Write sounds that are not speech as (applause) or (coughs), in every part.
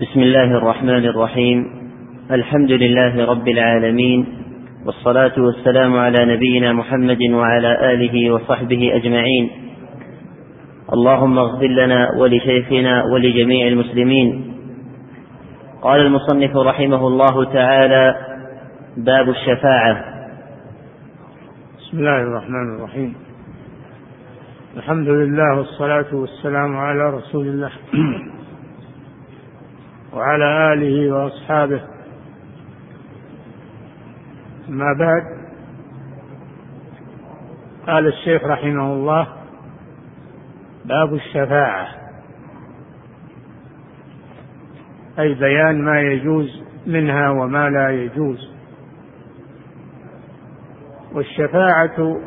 بسم الله الرحمن الرحيم. الحمد لله رب العالمين والصلاة والسلام على نبينا محمد وعلى آله وصحبه أجمعين. اللهم اغفر لنا ولشيخنا ولجميع المسلمين. قال المصنف رحمه الله تعالى باب الشفاعة. بسم الله الرحمن الرحيم. الحمد لله والصلاة والسلام على رسول الله. وعلى آله وأصحابه. أما بعد قال الشيخ رحمه الله باب الشفاعة أي بيان ما يجوز منها وما لا يجوز. والشفاعة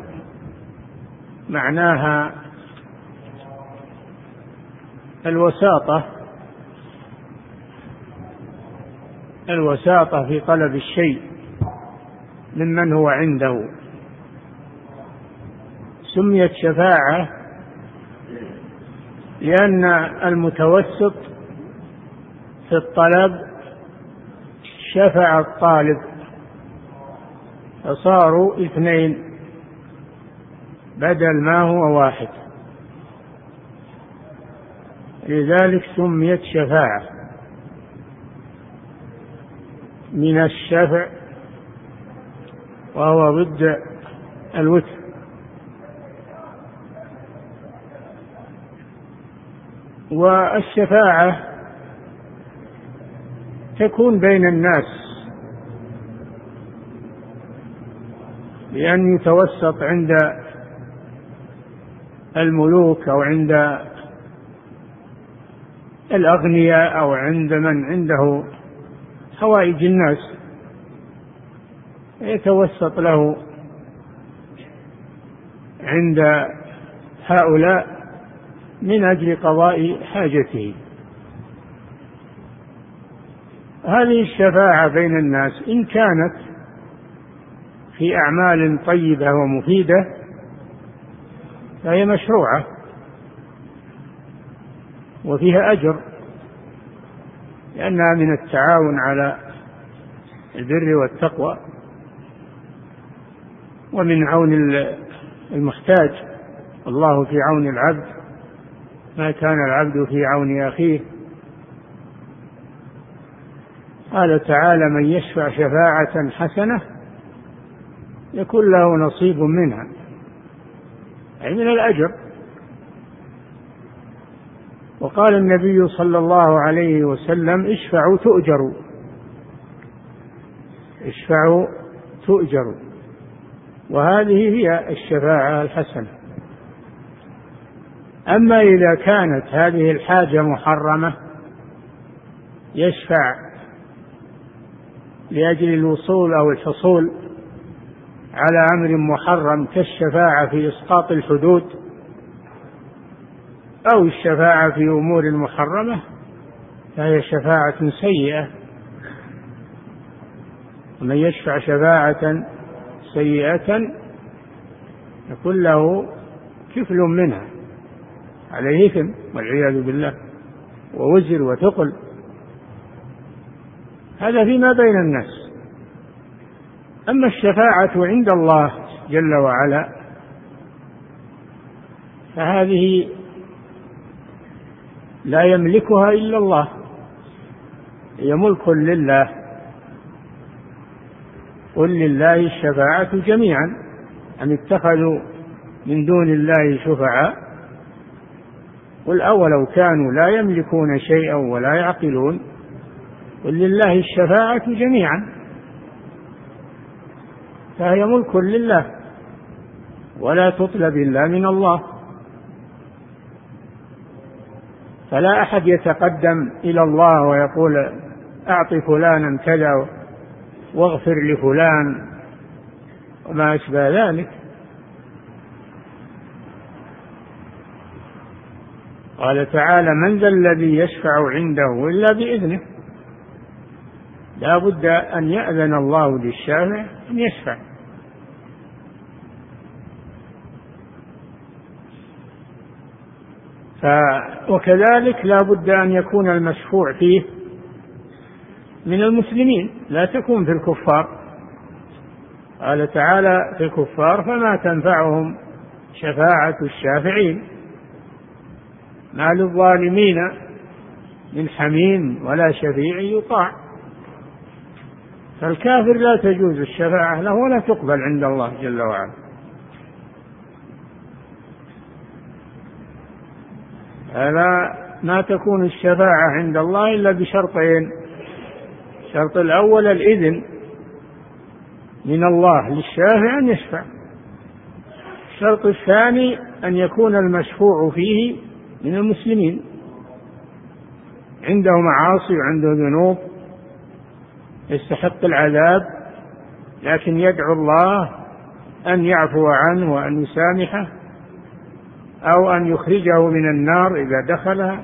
معناها الوساطة الوساطة في طلب الشيء ممن هو عنده. سميت شفاعة لأن المتوسط في الطلب شفع الطالب فصاروا اثنين بدل ما هو واحد. لذلك سميت شفاعة. من الشفع وهو ضد الوتر. والشفاعة تكون بين الناس بأن يتوسط عند الملوك أو عند الأغنياء أو عند من عنده حوائج الناس يتوسط له عند هؤلاء من أجل قضاء حاجته. هذه الشفاعة بين الناس إن كانت في أعمال طيبة ومفيدة فهي مشروعة وفيها أجر. لأنها من التعاون على البر والتقوى ومن عون المحتاج. الله في عون العبد ما كان العبد في عون أخيه. قال تعالى من يشفع شفاعة حسنة يكون له نصيب منها. أي من الأجر. وقال النبي صلى الله عليه وسلم اشفعوا تؤجروا. اشفعوا تؤجروا. وهذه هي الشفاعة الحسنة. أما إذا كانت هذه الحاجة محرمة يشفع لأجل الوصول أو الحصول على أمر محرم كالشفاعة في إسقاط الحدود أو الشفاعة في أمور محرمة فهي شفاعة سيئة. ومن يشفع شفاعة سيئة يكون له كفل منها عليه إثم والعياذ بالله ووزر وثقل. هذا فيما بين الناس. أما الشفاعة عند الله جل وعلا فهذه لا يملكها إلا الله. هي ملك لله. قل لله الشفاعة جميعا. أم اتخذوا من دون الله شفعاء؟ قل أولو كانوا لا يملكون شيئا ولا يعقلون. قل لله الشفاعة جميعا. فهي ملك لله. ولا تطلب إلا من الله. فلا أحد يتقدم إلى الله ويقول أعط فلانا كذا واغفر لفلان وما أشبه ذلك. قال تعالى من ذا الذي يشفع عنده إلا بإذنه. لا بد أن يأذن الله للشافع أن يشفع. وكذلك لا بد أن يكون المشفوع فيه من المسلمين لا تكون في الكفار. قال تعالى في الكفار فما تنفعهم شفاعة الشافعين. ما للظالمين من حميم ولا شفيع يطاع. فالكافر لا تجوز الشفاعة له ولا تقبل عند الله جل وعلا. هذا ما تكون الشفاعة عند الله إلا بشرطين. الشرط الأول الإذن من الله للشافع أن يشفع. الشرط الثاني أن يكون المشفوع فيه من المسلمين. عنده معاصي وعنده ذنوب يستحق العذاب لكن يدعو الله أن يعفو عنه وأن يسامحه. أو أن يخرجه من النار إذا دخلها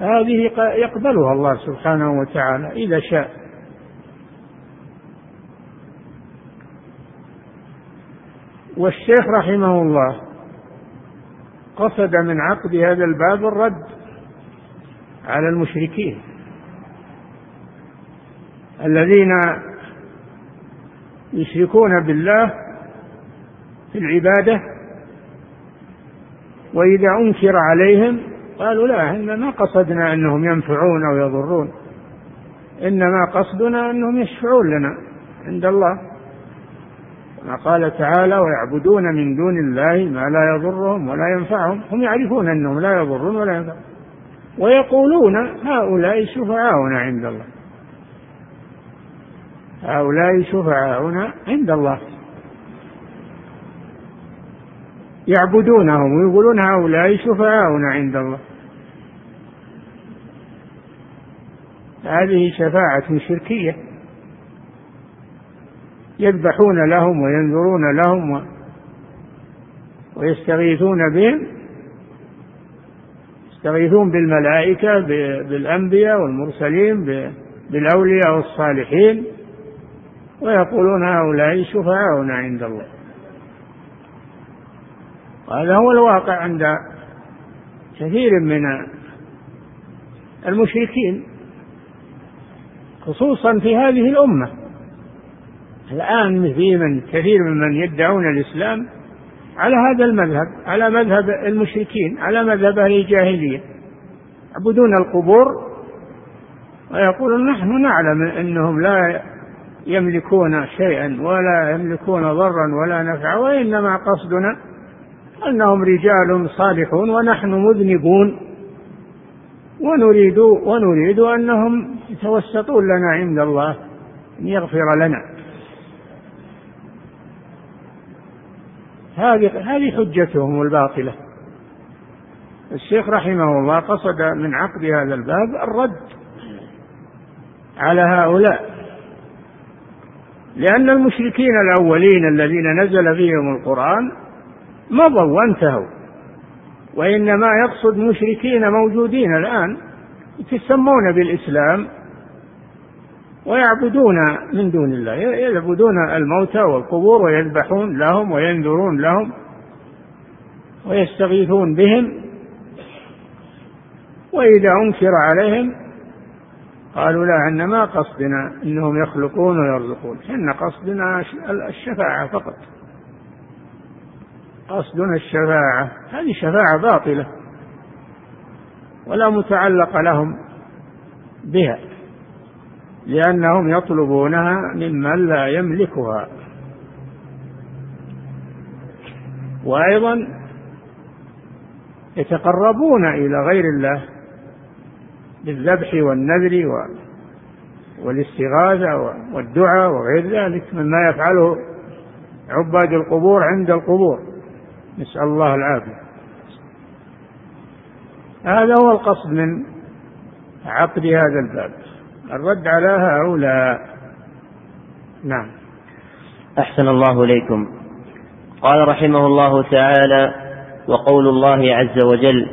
هذه يقبلها الله سبحانه وتعالى إذا شاء. والشيخ رحمه الله قصد من عقد هذا الباب الرد على المشركين الذين يشركون بالله في العبادة وإذا أنكر عليهم قالوا لا إحنا ما قصدنا أنهم ينفعون أو يضرون. إنما قصدنا أنهم يشفعون لنا عند الله. كما قال تعالى ويعبدون من دون الله ما لا يضرهم ولا ينفعهم. هم يعرفون أنهم لا يضرون ولا ينفعون ويقولون هؤلاء شفعاؤنا عند الله. هؤلاء شفعاؤنا عند الله. يعبدونهم ويقولون هؤلاء شفعاؤنا عند الله. هذه شفاعة شركية يذبحون لهم وينذرون لهم ويستغيثون بهم. يستغيثون بالملائكة بالأنبياء والمرسلين بالأولياء والصالحين. ويقولون هؤلاء شفعاؤنا عند الله. وهذا هو الواقع عند كثير من المشركين خصوصا في هذه الأمة. الآن في من كثير ممن يدعون الإسلام على هذا المذهب على مذهب المشركين على مذهب أهل الجاهلية. يعبدون القبور ويقولون نحن نعلم أنهم لا يملكون شيئا ولا يملكون ضرا ولا نفعا وإنما قصدنا أنهم رجال صالحون ونحن مذنبون. ونريد ونريد أنهم يتوسطون لنا عند الله أن يغفر لنا. هذه هذه حجتهم الباطلة. الشيخ رحمه الله قصد من عقد هذا الباب الرد على هؤلاء. لأن المشركين الأولين الذين نزل فيهم القرآن مضوا وانتهوا. وإنما يقصد مشركين موجودين الآن يتسمون بالإسلام ويعبدون من دون الله. يعبدون الموتى والقبور ويذبحون لهم وينذرون لهم ويستغيثون بهم. وإذا أنكر عليهم قالوا لا عنا ما قصدنا إنهم يخلقون ويرزقون. ان قصدنا الشفاعة فقط. قصدنا الشفاعة. هذه شفاعة باطلة ولا متعلق لهم بها لأنهم يطلبونها ممن لا يملكها. وأيضا يتقربون إلى غير الله بالذبح والنذر والاستغاثة والدعاء وغير ذلك مما يفعله عباد القبور عند القبور. نسأل الله العافية. هذا هو القصد من عقد هذا الباب. الرد على هؤلاء. نعم. أحسن الله إليكم. قال رحمه الله تعالى وقول الله عز وجل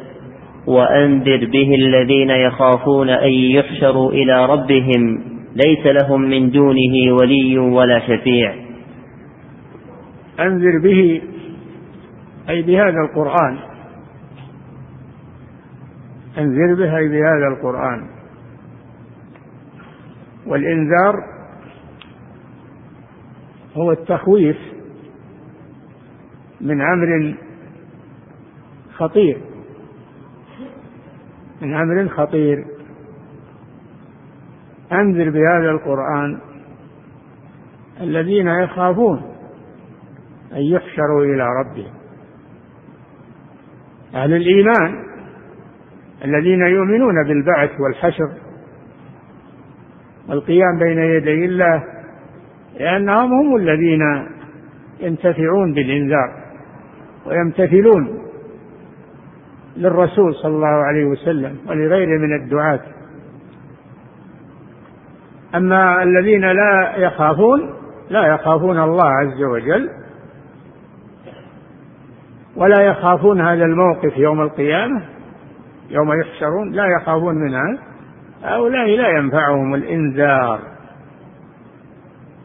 وأنذر به الذين يخافون أن يحشروا إلى ربهم. ليس لهم من دونه ولي ولا شفيع. أنذر به أي بهذا القرآن. أنذر به أي بهذا القرآن. والإنذار هو التخويف من أمر خطير. من أمر خطير. أنذر بهذا القرآن الذين يخافون أن يحشروا إلى ربهم. أهل الإيمان الذين يؤمنون بالبعث والحشر والقيام بين يدي الله لأنهم هم الذين ينتفعون بالإنذار ويمتثلون للرسول صلى الله عليه وسلم ولغيره من الدعاة. أما الذين لا يخافون لا يخافون الله عز وجل ولا يخافون هذا الموقف يوم القيامة يوم يحشرون لا يخافون منها هؤلاء لا ينفعهم الإنذار.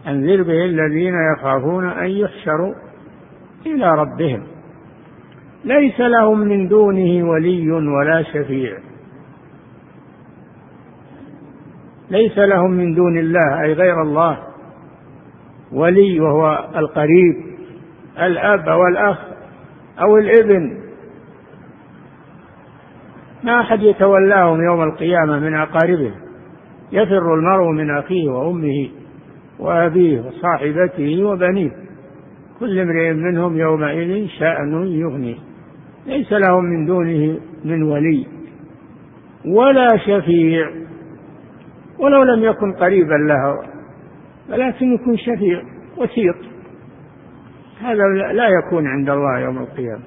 أنذر به الذين يخافون أن يحشروا إلى ربهم. ليس لهم من دونه ولي ولا شفيع. ليس لهم من دون الله أي غير الله ولي وهو القريب الأب أو الأخ أو الإبن. ما أحد يتولاهم يوم القيامة من أقاربه. يفر المرء من أخيه وأمه وأبيه وصاحبته وبنيه. كل امرئ منهم يومئذ شأن يغنيه ليس لهم من دونه من ولي ولا شفيع. ولو لم يكن قريبا له ولكن يكون شفيع وسيط هذا لا يكون عند الله يوم القيامة.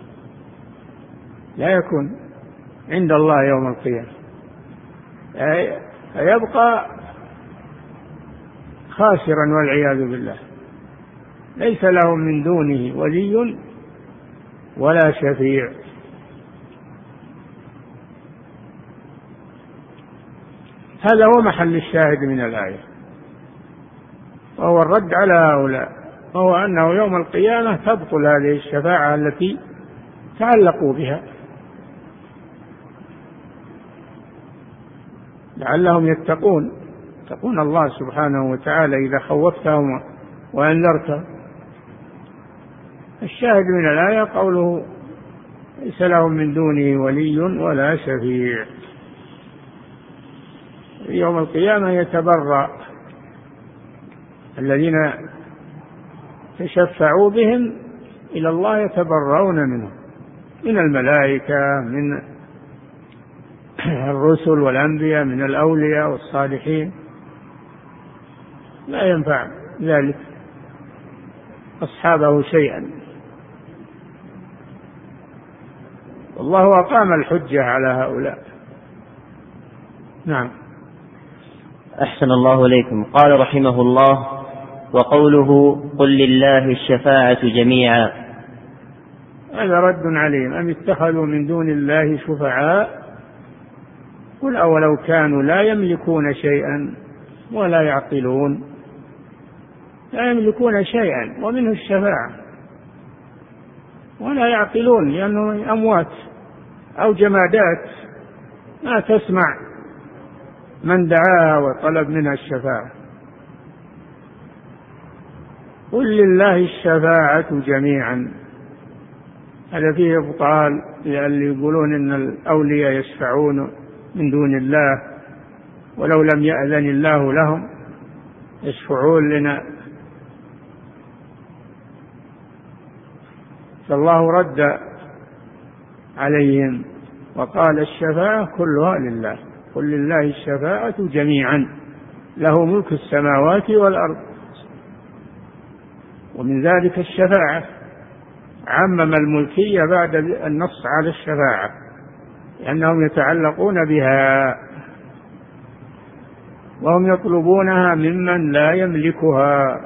لا يكون عند الله يوم القيامة. فيبقى خاسرا والعياذ بالله. ليس له من دونه ولي ولا شفيع. هذا هو محل الشاهد من الآية. وهو الرد على هؤلاء. وهو أنه يوم القيامة تبطل هذه الشفاعة التي تعلقوا بها. لعلهم يتقون. يتقون الله سبحانه وتعالى إذا خوفتهم وأنذرتهم الشاهد من الآية قوله ليس لهم من دونه ولي ولا شفيع. يوم القيامة يتبرأ الذين تشفعوا بهم إلى الله يتبرؤون منهم من الملائكة من الرسل والأنبياء من الأولياء والصالحين. لا ينفع ذلك أصحابه شيئا. والله أقام الحجة على هؤلاء. نعم. أحسن الله إليكم. قال رحمه الله وقوله قل لله الشفاعة جميعا. هذا رد عليهم. أم اتخذوا من دون الله شفعاء؟ قل أولو كانوا لا يملكون شيئا ولا يعقلون. لا يملكون شيئا ومنه الشفاعة. ولا يعقلون لأنهم أموات أو جمادات. ما تسمع من دعاها وطلب منها الشفاعة. قل لله الشفاعة جميعا. هذا فيه إبطال للي يقولون إن الأولياء يشفعون من دون الله ولو لم يأذن الله لهم يشفعون لنا. فالله رد عليهم وقال الشفاعة كلها لله قل لله الشفاعة جميعا له ملك السماوات والأرض. ومن ذلك الشفاعة. عمم الملكية بعد النص على الشفاعة لأنهم يتعلقون بها. وهم يطلبونها ممن لا يملكها.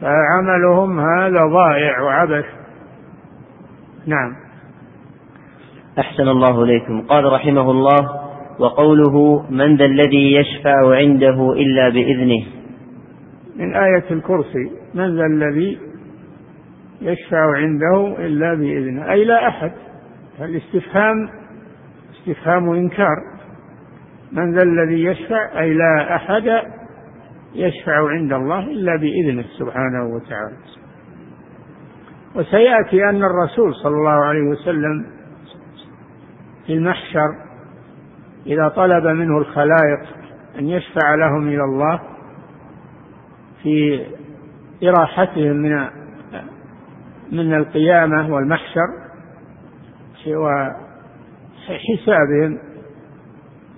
فعملهم هذا ضائع وعبث. نعم. أحسن الله إليكم. قال رحمه الله وقوله من ذا الذي يشفع عنده إلا بإذنه؟ من آية الكرسي من ذا الذي يشفع عنده إلا بإذنه؟ أي لا أحد. الاستفهام استفهام إنكار. من ذا الذي يشفع؟ أي لا أحد يشفع عند الله إلا بإذنه سبحانه وتعالى. وسيأتي أن الرسول صلى الله عليه وسلم في المحشر إذا طلب منه الخلائق أن يشفع لهم إلى الله في إراحتهم من من القيامة والمحشر وحسابهم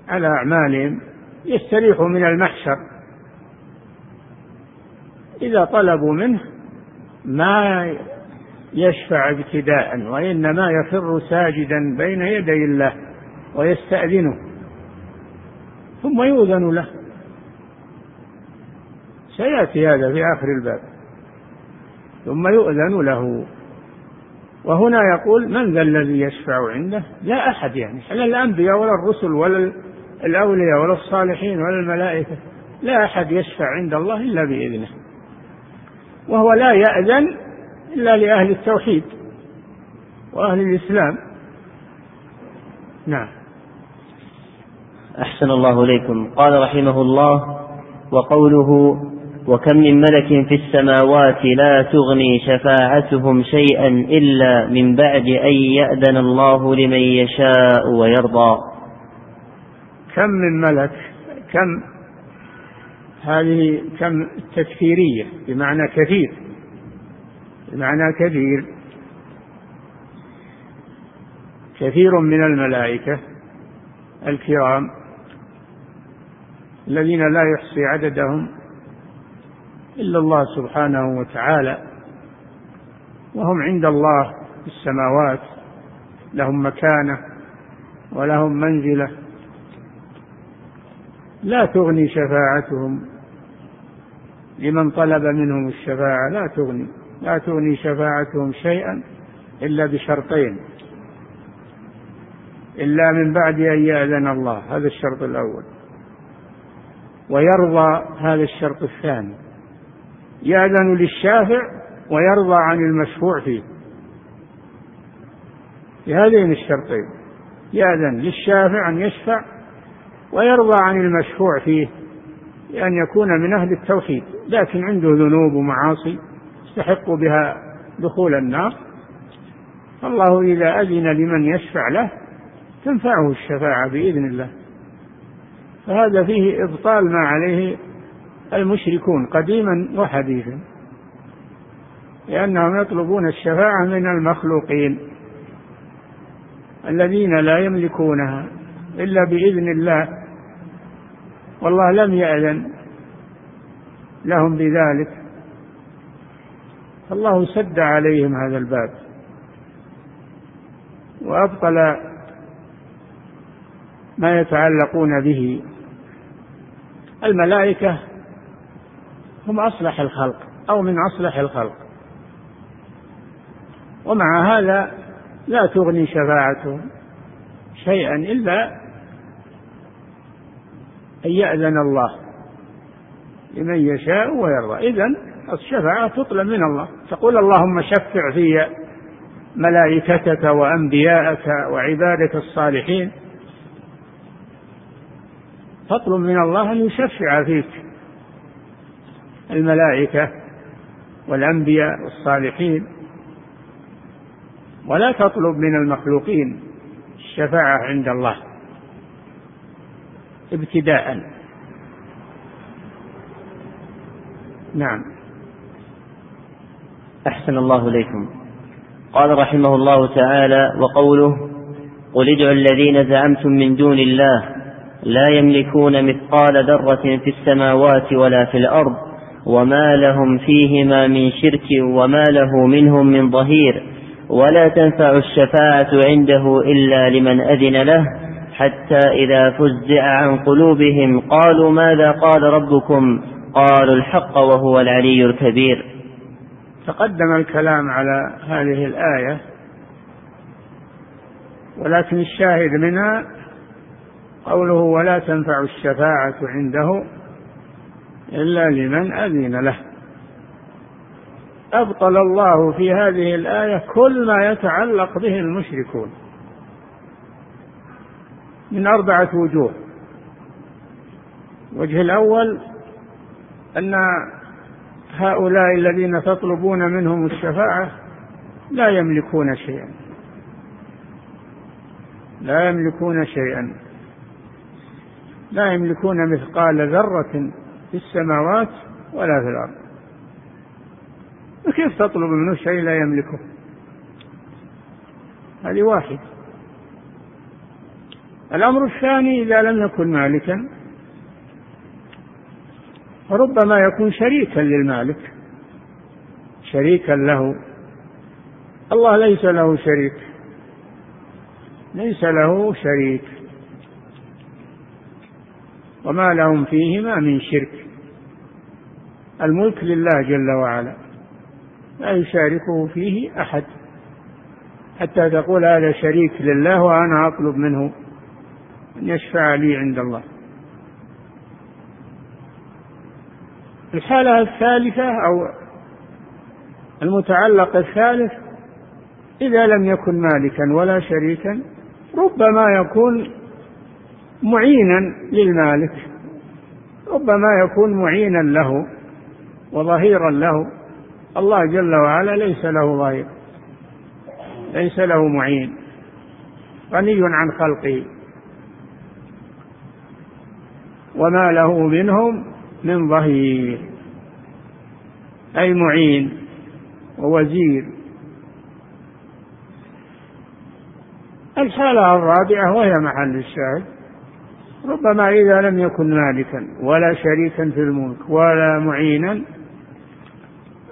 على أعمالهم يستريحوا من المحشر. إذا طلبوا منه ما يشفع ابتداء وإنما يفر ساجدا بين يدي الله ويستأذنه ثم يؤذن له. سيأتي هذا في آخر الباب. ثم يؤذن له. وهنا يقول من ذا الذي يشفع عنده؟ لا أحد يعني. لا الأنبياء ولا الرسل ولا الأولياء ولا الصالحين ولا الملائكة. لا أحد يشفع عند الله إلا بإذنه. وهو لا يأذن إلا لأهل التوحيد وأهل الإسلام. نعم. أحسن الله إليكم. قال رحمه الله وقوله وكم من ملك في السماوات لا تغني شفاعتهم شيئا إلا من بعد أن يأذن الله لمن يشاء ويرضى. كم من ملك كم؟ هذه كم تكثيرية بمعنى كثير بمعنى كثير. كثير من الملائكة الكرام الذين لا يحصي عددهم إلا الله سبحانه وتعالى. وهم عند الله في السماوات لهم مكانة ولهم منزلة. لا تغني شفاعتهم. لمن طلب منهم الشفاعة لا تغني لا تغني شفاعتهم شيئا إلا بشرطين. إلا من بعد أن يأذن الله هذا الشرط الأول. ويرضى هذا الشرط الثاني. يأذن للشافع ويرضى عن المشفوع فيه. بهذين الشرطين. يأذن للشافع أن يشفع ويرضى عن المشفوع فيه بأن يكون من أهل التوحيد لكن عنده ذنوب ومعاصي يستحق بها دخول النار. فالله إذا أذن لمن يشفع له تنفعه الشفاعة بإذن الله. فهذا فيه إبطال ما عليه المشركون قديما وحديثا لأنهم يطلبون الشفاعة من المخلوقين الذين لا يملكونها إلا بإذن الله. والله لم يأذن لهم بذلك. فالله سد عليهم هذا الباب وأبطل ما يتعلقون به. الملائكة هم أصلح الخلق أو من أصلح الخلق. ومع هذا لا تغني شفاعتهم شيئا إلا أن يأذن الله لمن يشاء ويرضى. إذن الشفاعة تطلب من الله. تقول اللهم شفع في ملائكتك وأنبياءك وعبادك الصالحين. تطلب من الله أن يشفع فيك. الملائكة والأنبياء والصالحين. ولا تطلب من المخلوقين الشفاعة عند الله ابتداء. نعم. أحسن الله إليكم. قال رحمه الله تعالى وقوله قل ادعوا الذين زعمتم من دون الله لا يملكون مثقال ذرة في السماوات ولا في الأرض وما لهم فيهما من شرك وما له منهم من ظهير ولا تنفع الشفاعة عنده إلا لمن أذن له حتى إذا فزع عن قلوبهم قالوا ماذا قال ربكم قالوا الحق وهو العلي الكبير تقدم الكلام على هذه الآية ولكن الشاهد منها قوله ولا تنفع الشفاعة عنده إلا لمن أذن له. أبطل الله في هذه الآية كل ما يتعلق به المشركون. من أربعة وجوه. الوجه الأول أن هؤلاء الذين تطلبون منهم الشفاعة لا يملكون شيئا. لا يملكون شيئا. لا يملكون مثقال ذرة في السماوات ولا في الأرض. فكيف تطلب منه شيء لا يملكه؟ هذه واحد. الأمر الثاني إذا لم يكن مالكا فربما يكون شريكا للمالك شريكا له. الله ليس له شريك ليس له شريك. وما لهم فيهما من شرك. الملك لله جل وعلا لا يشاركه فيه أحد. حتى تقول هذا شريك لله وأنا أطلب منه أن يشفع لي عند الله. الحالة الثالثة أو المتعلق الثالث إذا لم يكن مالكا ولا شريكا ربما يكون معينا للمالك ربما يكون معينا له. وظهيرا له. الله جل وعلا ليس له ظهير ليس له معين غني عن خلقه. وما له منهم من ظهير أي معين ووزير. الحالة الرابعة وهي محل الشاهد. ربما إذا لم يكن مالكا ولا شريكا في الملك ولا معينا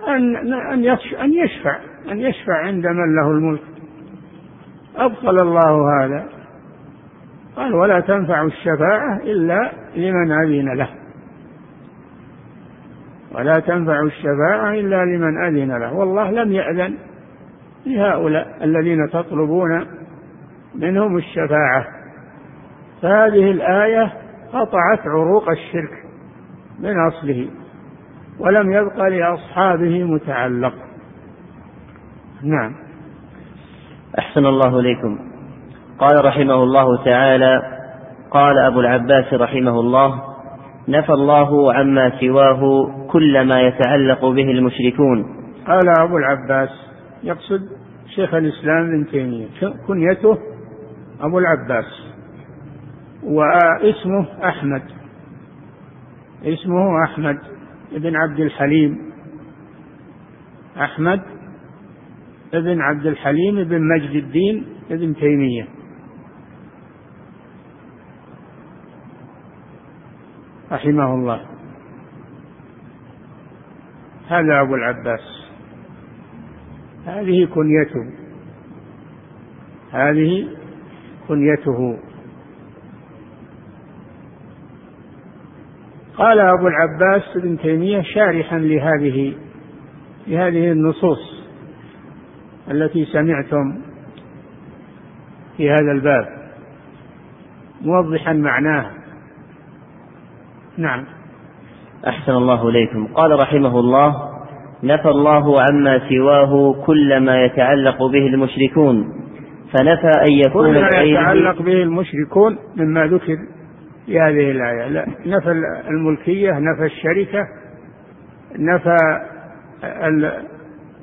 أن أن أن يشفع أن يشفع عند من له الملك. أبطل الله هذا. قال ولا تنفع الشفاعة إلا لمن أذن له. ولا تنفع الشفاعة إلا لمن أذن له. والله لم يأذن لهؤلاء الذين تطلبون منهم الشفاعة. فهذه الآية قطعت عروق الشرك من أصله. ولم يبق لأصحابه متعلق. نعم. أحسن الله إليكم. قال رحمه الله تعالى قال أبو العباس رحمه الله نفى الله عما سواه كل ما يتعلق به المشركون. قال أبو العباس يقصد شيخ الإسلام ابن تيمية كنيته أبو العباس واسمه أحمد اسمه أحمد. بن عبد الحليم. أحمد بن عبد الحليم بن مجد الدين بن تيمية. رحمه الله. هذا أبو العباس. هذه كنيته. هذه كنيته. قال أبو العباس ابن تيمية شارحا لهذه لهذه النصوص التي سمعتم في هذا الباب. موضحا معناه نعم. أحسن الله إليكم. قال رحمه الله نفى الله عما سواه كل ما يتعلق به المشركون فنفى أن يكون كل ما يتعلق به المشركون مما ذكر في هذه الآية. لا نفى الملكية نفى الشركة نفى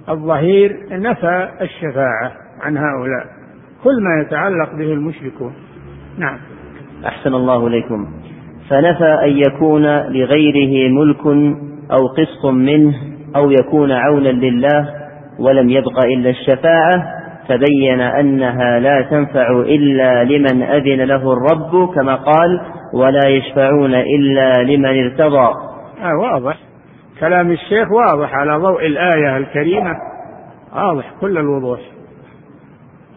الظهير نفى الشفاعة عن هؤلاء. كل ما يتعلق به المشركون. نعم. أحسن الله إليكم. فنفى أن يكون لغيره ملك أو قسط منه أو يكون عونا لله ولم يبق إلا الشفاعة فبين أنها لا تنفع إلا لمن أذن له الرب كما قال ولا يشفعون إلا لمن ارتضى. آه واضح. كلام الشيخ واضح على ضوء الآية الكريمة. واضح كل الوضوح.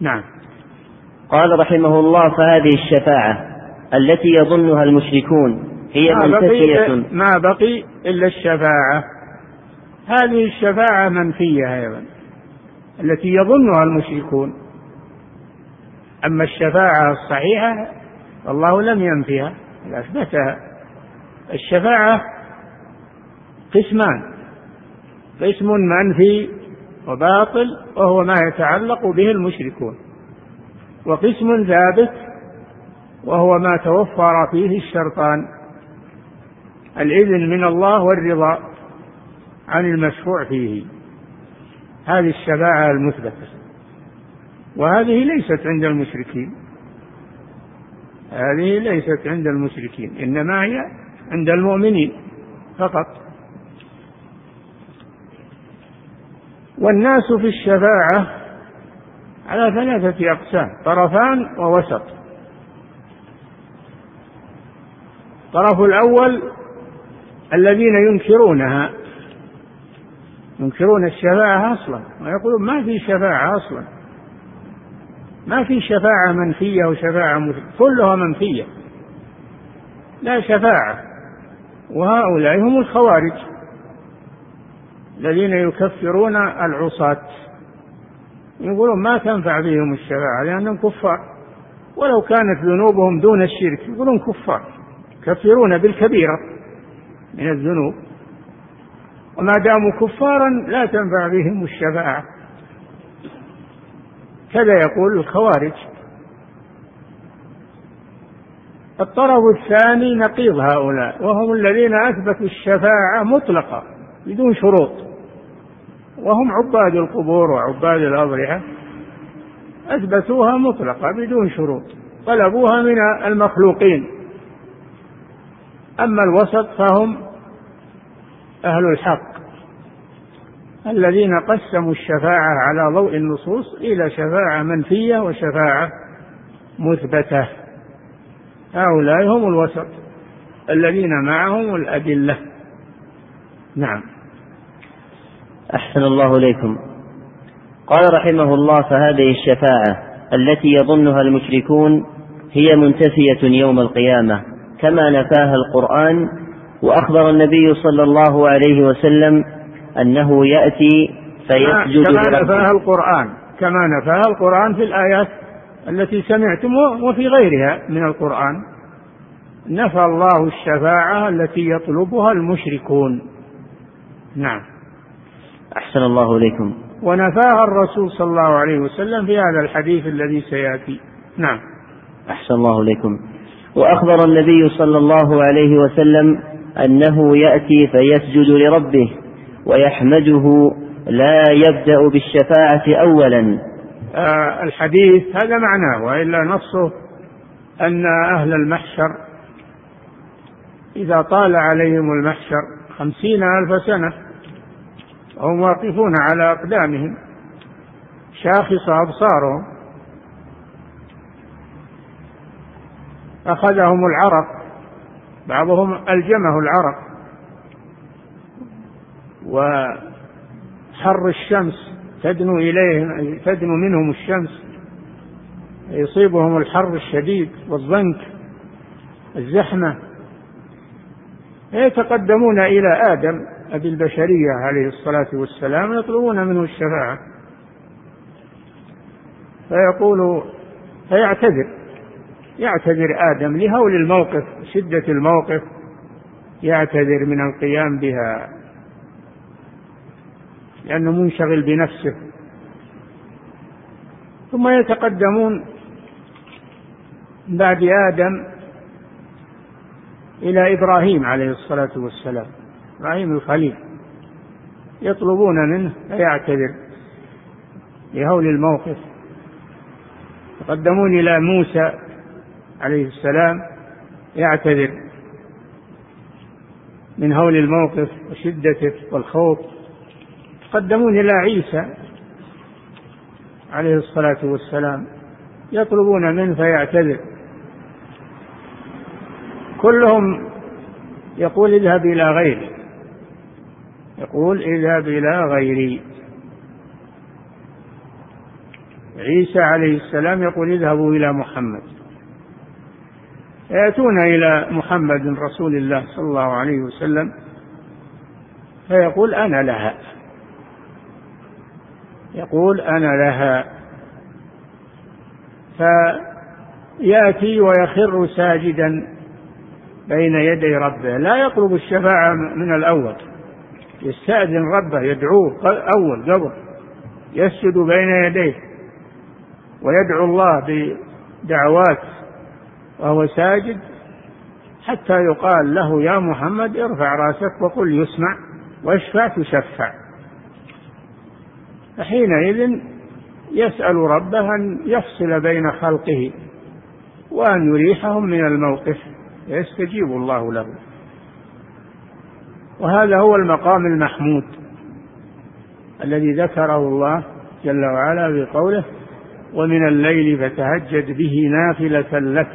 نعم. قال رحمه الله فهذه الشفاعة التي يظنها المشركون هي ما منتفية بقي ما بقي إلا الشفاعة. هذه الشفاعة منفية أيضا التي يظنها المشركون. أما الشفاعة الصحيحة فالله لم ينفها أثبتها الشفاعة قسمان قسم منفي وباطل وهو ما يتعلق به المشركون وقسم ثابت وهو ما توفر فيه الشرطان الإذن من الله والرضا عن المشفوع فيه. هذه الشفاعة المثبتة وهذه ليست عند المشركين. هذه ليست عند المشركين إنما هي عند المؤمنين فقط. والناس في الشفاعة على ثلاثة أقسام طرفان ووسط. الطرف الأول الذين ينكرونها ينكرون الشفاعة أصلا ويقولون ما في شفاعة أصلا. ما في شفاعة منفية وشفاعة مثبتة كلها منفية. لا شفاعة. وهؤلاء هم الخوارج الذين يكفرون العصاة. يقولون ما تنفع بهم الشفاعة لأنهم كفار. ولو كانت ذنوبهم دون الشرك يقولون كفار. يكفرون بالكبيرة من الذنوب. وما داموا كفارا لا تنفع بهم الشفاعة. كذا يقول الخوارج. الطرف الثاني نقيض هؤلاء وهم الذين أثبتوا الشفاعة مطلقة بدون شروط. وهم عباد القبور وعباد الأضرحة. أثبتوها مطلقة بدون شروط طلبوها من المخلوقين. أما الوسط فهم أهل الحق. الذين قسموا الشفاعة على ضوء النصوص إلى شفاعة منفية وشفاعة مثبتة. هؤلاء هم الوسط الذين معهم الأدلة. نعم. أحسن الله إليكم. قال رحمه الله فهذه الشفاعة التي يظنها المشركون هي منتفية يوم القيامة كما نفاها القرآن وأخبر النبي صلى الله عليه وسلم أنه يأتي فيسجد كما نفاها القرآن كما نفاها القرآن في الآيات التي سمعتم وفي غيرها من القرآن. نفى الله الشفاعة التي يطلبها المشركون. نعم. أحسن الله إليكم. ونفاها الرسول صلى الله عليه وسلم في هذا الحديث الذي سيأتي. نعم. أحسن الله إليكم. وأخبر النبي صلى الله عليه وسلم أنه يأتي فيسجد لربه. ويحمده لا يبدأ بالشفاعة أولا. آه الحديث هذا معناه وإلا نصه أن أهل المحشر إذا طال عليهم المحشر خمسين ألف سنة وهم واقفون على أقدامهم شاخص أبصارهم أخذهم العرق بعضهم ألجمه العرق. وحر الشمس تدنو إليهم تدنو منهم الشمس يصيبهم الحر الشديد والضنك الزحمة. يتقدمون إلى آدم أبي البشرية عليه الصلاة والسلام يطلبون منه الشفاعة. فيقول فيعتذر يعتذر آدم لهول الموقف شدة الموقف يعتذر من القيام بها. لأنه منشغل بنفسه. ثم يتقدمون بعد آدم إلى إبراهيم عليه الصلاة والسلام. إبراهيم الخليل. يطلبون منه فيعتذر لهول الموقف. يتقدمون إلى موسى عليه السلام يعتذر من هول الموقف وشدته والخوف. يتقدمون إلى عيسى عليه الصلاة والسلام يطلبون منه فيعتذر. كلهم يقول اذهب إلى غيري. يقول اذهب إلى غيري. عيسى عليه السلام يقول اذهبوا إلى محمد. يأتون إلى محمد رسول الله صلى الله عليه وسلم فيقول أنا لها. يقول أنا لها. فيأتي ويخر ساجدا بين يدي ربه. لا يطلب الشفاعة من الأول. يستأذن ربه يدعوه أول قبل. يسجد بين يديه. ويدعو الله بدعوات. وهو ساجد. حتى يقال له يا محمد ارفع رأسك وقل يسمع واشفع تشفع. فحينئذ يسأل ربه أن يفصل بين خلقه وأن يريحهم من الموقف يستجيب الله له. وهذا هو المقام المحمود الذي ذكره الله جل وعلا بقوله ومن الليل فتهجد به نافلة لك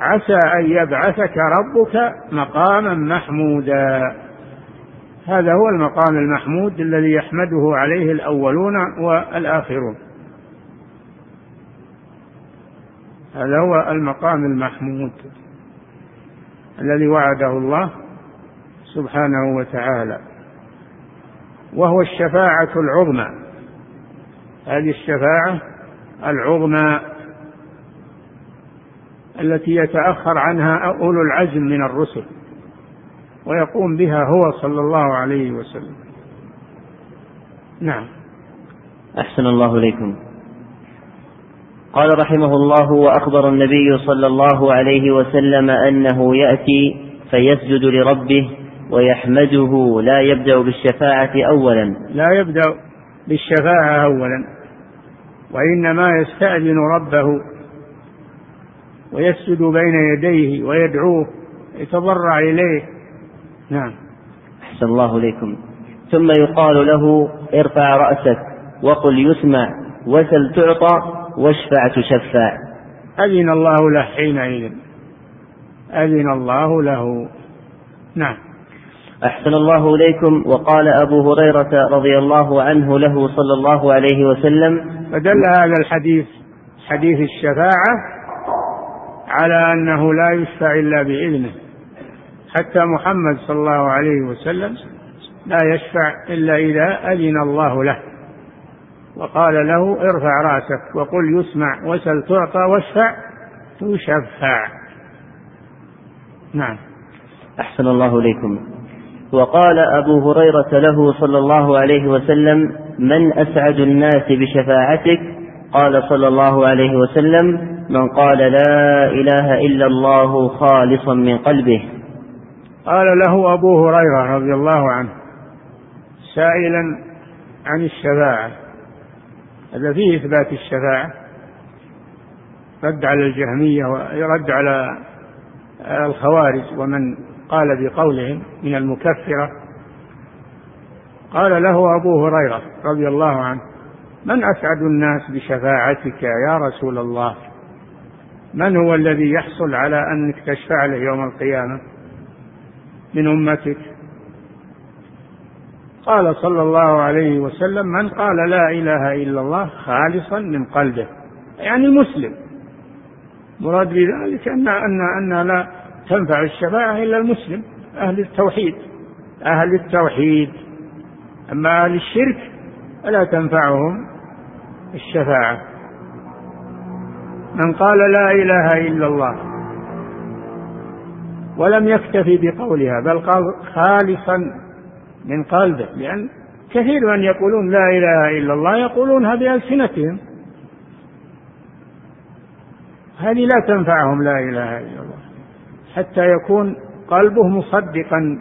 عسى أن يبعثك ربك مقاما محمودا. هذا هو المقام المحمود الذي يحمده عليه الأولون والآخرون. هذا هو المقام المحمود الذي وعده الله سبحانه وتعالى وهو الشفاعة العظمى. هذه الشفاعة العظمى التي يتأخر عنها أولو العزم من الرسل. ويقوم بها هو صلى الله عليه وسلم. نعم. أحسن الله إليكم. قال رحمه الله وأخبر النبي صلى الله عليه وسلم أنه يأتي فيسجد لربه ويحمده لا يبدأ بالشفاعة أولا. لا يبدأ بالشفاعة أولا وإنما يستأذن ربه ويسجد بين يديه ويدعوه يتضرع إليه نعم. أحسن الله إليكم. ثم يقال له ارفع رأسك وقل يسمع وسل تعطى واشفع تشفع. أذن الله له حينئذ. أذن الله له. نعم. أحسن الله إليكم. وقال أبو هريرة رضي الله عنه له صلى الله عليه وسلم فدل هذا الحديث حديث الشفاعة على أنه لا يشفع إلا بإذنه. حتى محمد صلى الله عليه وسلم لا يشفع إلا إذا أذن الله له. وقال له ارفع رأسك وقل يسمع وسل تعطى واشفع تشفع. نعم. أحسن الله إليكم. وقال أبو هريرة له صلى الله عليه وسلم من أسعد الناس بشفاعتك؟ قال صلى الله عليه وسلم من قال لا إله إلا الله خالصا من قلبه. قال له أبو هريرة رضي الله عنه سائلا عن الشفاعة هذا فيه إثبات الشفاعة رد على الجهمية ورد على الخوارج ومن قال بقولهم من المكفرة. قال له أبو هريرة رضي الله عنه من أسعد الناس بشفاعتك يا رسول الله؟ من هو الذي يحصل على أنك تشفع له يوم القيامة؟ من أمتك. قال صلى الله عليه وسلم من قال لا إله إلا الله خالصا من قلبه. يعني مسلم. مراد بذلك أن أن أن لا تنفع الشفاعة إلا المسلم أهل التوحيد. أهل التوحيد. أما أهل الشرك فلا تنفعهم الشفاعة. من قال لا إله إلا الله ولم يكتفي بقولها بل قال خالصا من قلبه لأن كثير من يقولون لا إله إلا الله يقولونها بألسنتهم. هذه لا تنفعهم لا إله إلا الله حتى يكون قلبه مصدقا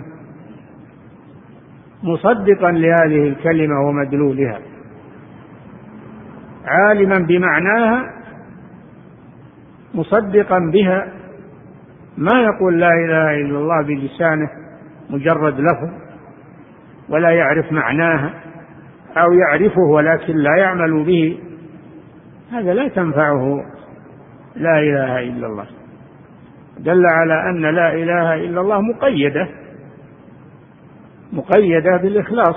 مصدقا لهذه الكلمة ومدلولها. عالما بمعناها مصدقا بها ما يقول لا إله إلا الله بلسانه مجرد لفظ ولا يعرف معناها أو يعرفه ولكن لا يعمل به هذا لا تنفعه لا إله إلا الله. دل على أن لا إله إلا الله مقيدة مقيدة بالإخلاص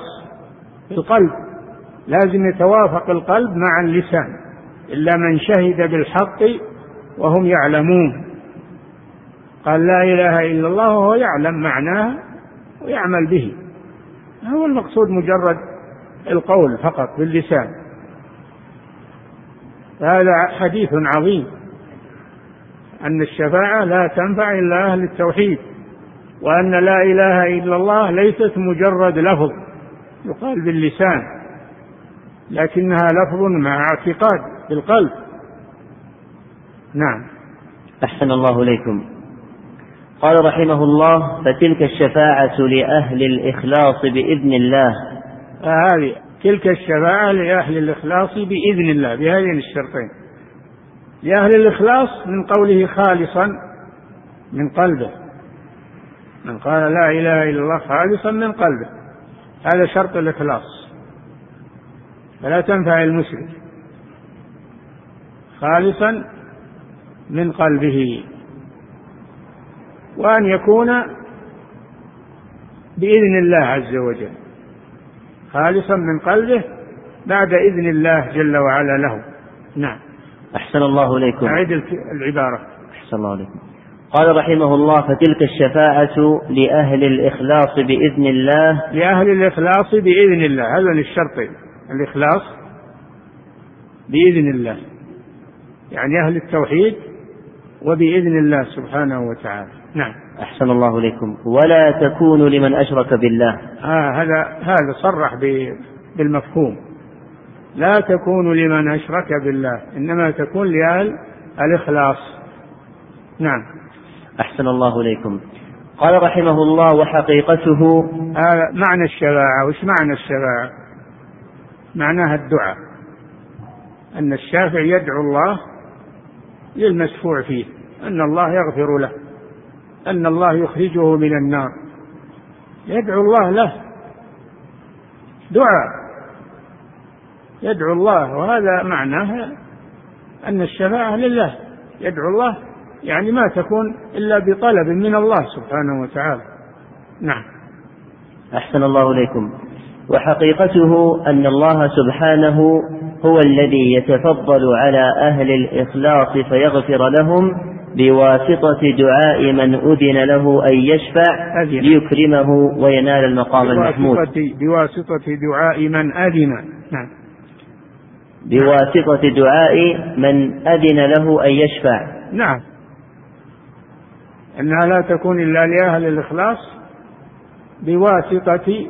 في القلب. لازم يتوافق القلب مع اللسان إلا من شهد بالحق وهم يعلمون. قال لا إله إلا الله وهو يعلم معناه ويعمل به. هو المقصود مجرد القول فقط باللسان. هذا حديث عظيم. أن الشفاعة لا تنفع إلا أهل التوحيد وأن لا إله إلا الله ليست مجرد لفظ يقال باللسان لكنها لفظ مع اعتقاد بالقلب. نعم. أحسن الله إليكم. قال رحمه الله فتلك الشفاعة لأهل الإخلاص بإذن الله. هذه تلك الشفاعة لأهل الإخلاص بإذن الله بهذين الشرطين. لأهل الإخلاص من قوله خالصا من قلبه. من قال لا إله إلا الله خالصا من قلبه. هذا شرط الإخلاص. فلا تنفع المشرك خالصا من قلبه. وأن يكون بإذن الله عز وجل خالصا من قلبه بعد إذن الله جل وعلا له. نعم. أحسن الله إليكم. أعيد العبارة. أحسن الله إليكم. قال رحمه الله فتلك الشفاعة لأهل الإخلاص بإذن الله. لأهل الإخلاص بإذن الله. هذا الشرطين الإخلاص بإذن الله. يعني أهل التوحيد وبإذن الله سبحانه وتعالى. نعم. أحسن الله إليكم. ولا تكون لمن أشرك بالله. آه هذا هذا صرح بالمفهوم. لا تكون لمن أشرك بالله. إنما تكون لأهل الإخلاص. نعم. أحسن الله إليكم. قال رحمه الله وحقيقته. هذا معنى الشفاعة. وش معنى الشفاعة؟ معناها الدعاء. أن الشافع يدعو الله للمشفوع فيه. أن الله يغفر له. أن الله يخرجه من النار. يدعو الله له. دعاء. يدعو الله. وهذا معناه أن الشفاعة لله. يدعو الله. يعني ما تكون إلا بطلب من الله سبحانه وتعالى. نعم. أحسن الله إليكم. وحقيقته أن الله سبحانه هو الذي يتفضل على أهل الإخلاص فيغفر لهم بواسطة دعاء من أذن له أن يشفع ليكرمه وينال المقام المحمود. بواسطة دعاء من أذن. نعم. بواسطة دعاء من أذن له أن يشفع. نعم. أنها لا تكون إلا لأهل الإخلاص. بواسطة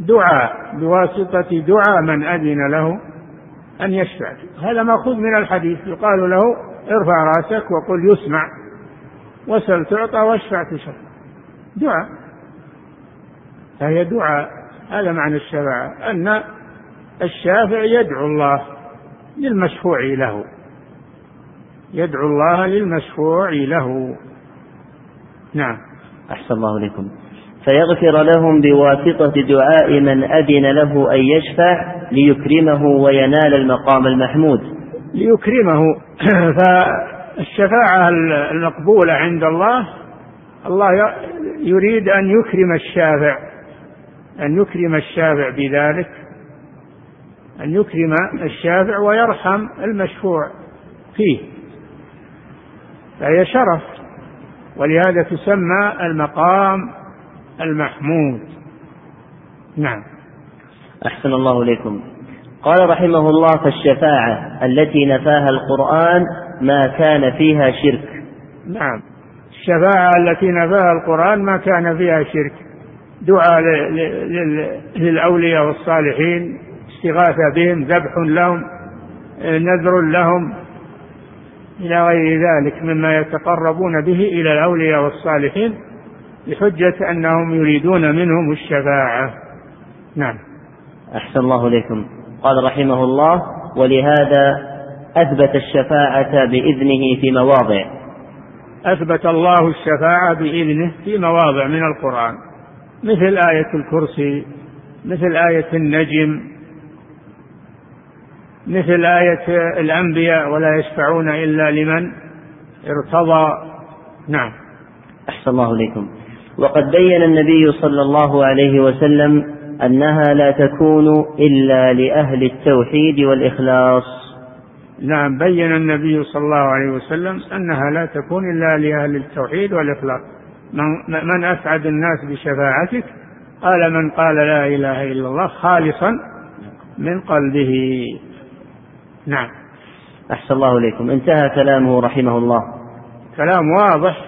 دعاء بواسطة دعاء من أذن له أن يشفع. هذا مأخوذ من الحديث. يقال له ارفع راسك وقل يسمع وسل تعطى واشفع تشفع. دعاء. فهي دعاء. هذا معنى الشفاعة أن الشافع يدعو الله للمشفوع له. يدعو الله للمشفوع له. نعم. أحسن الله إليكم. فيغفر لهم بواسطة دعاء من أذن له أن يشفع ليكرمه وينال المقام المحمود. ليكرمه. (clears throat) فالشفاعة المقبولة عند الله الله يريد أن يكرم الشافع أن يكرم الشافع بذلك أن يكرم الشافع ويرحم المشفوع فيه. فهي شرف ولهذا تسمى المقام المحمود. نعم. أحسن الله إليكم. قال رحمه الله فالشفاعة التي نفاها القرآن ما كان فيها شرك. نعم. الشفاعة التي نفاها القرآن ما كان فيها شرك. دعاء للأولياء والصالحين استغاثة بهم ذبح لهم نذر لهم إلى غير ذلك مما يتقربون به إلى الأولياء والصالحين بحجة أنهم يريدون منهم الشفاعة. نعم. أحسن الله إليكم. قال رحمه الله ولهذا أثبت الشفاعة بإذنه في مواضع. أثبت الله الشفاعة بإذنه في مواضع من القرآن. مثل آية الكرسي مثل آية النجم مثل آية الأنبياء ولا يشفعون إلا لمن ارتضى. نعم. أحسن الله إليكم. وقد بين النبي صلى الله عليه وسلم أنها لا تكون إلا لأهل التوحيد والإخلاص. نعم بين النبي صلى الله عليه وسلم أنها لا تكون إلا لأهل التوحيد والإخلاص. من, من أسعد الناس بشفاعتك؟ قال من قال لا إله إلا الله خالصا من قلبه. نعم. أحسن الله إليكم. انتهى كلامه رحمه الله. كلام واضح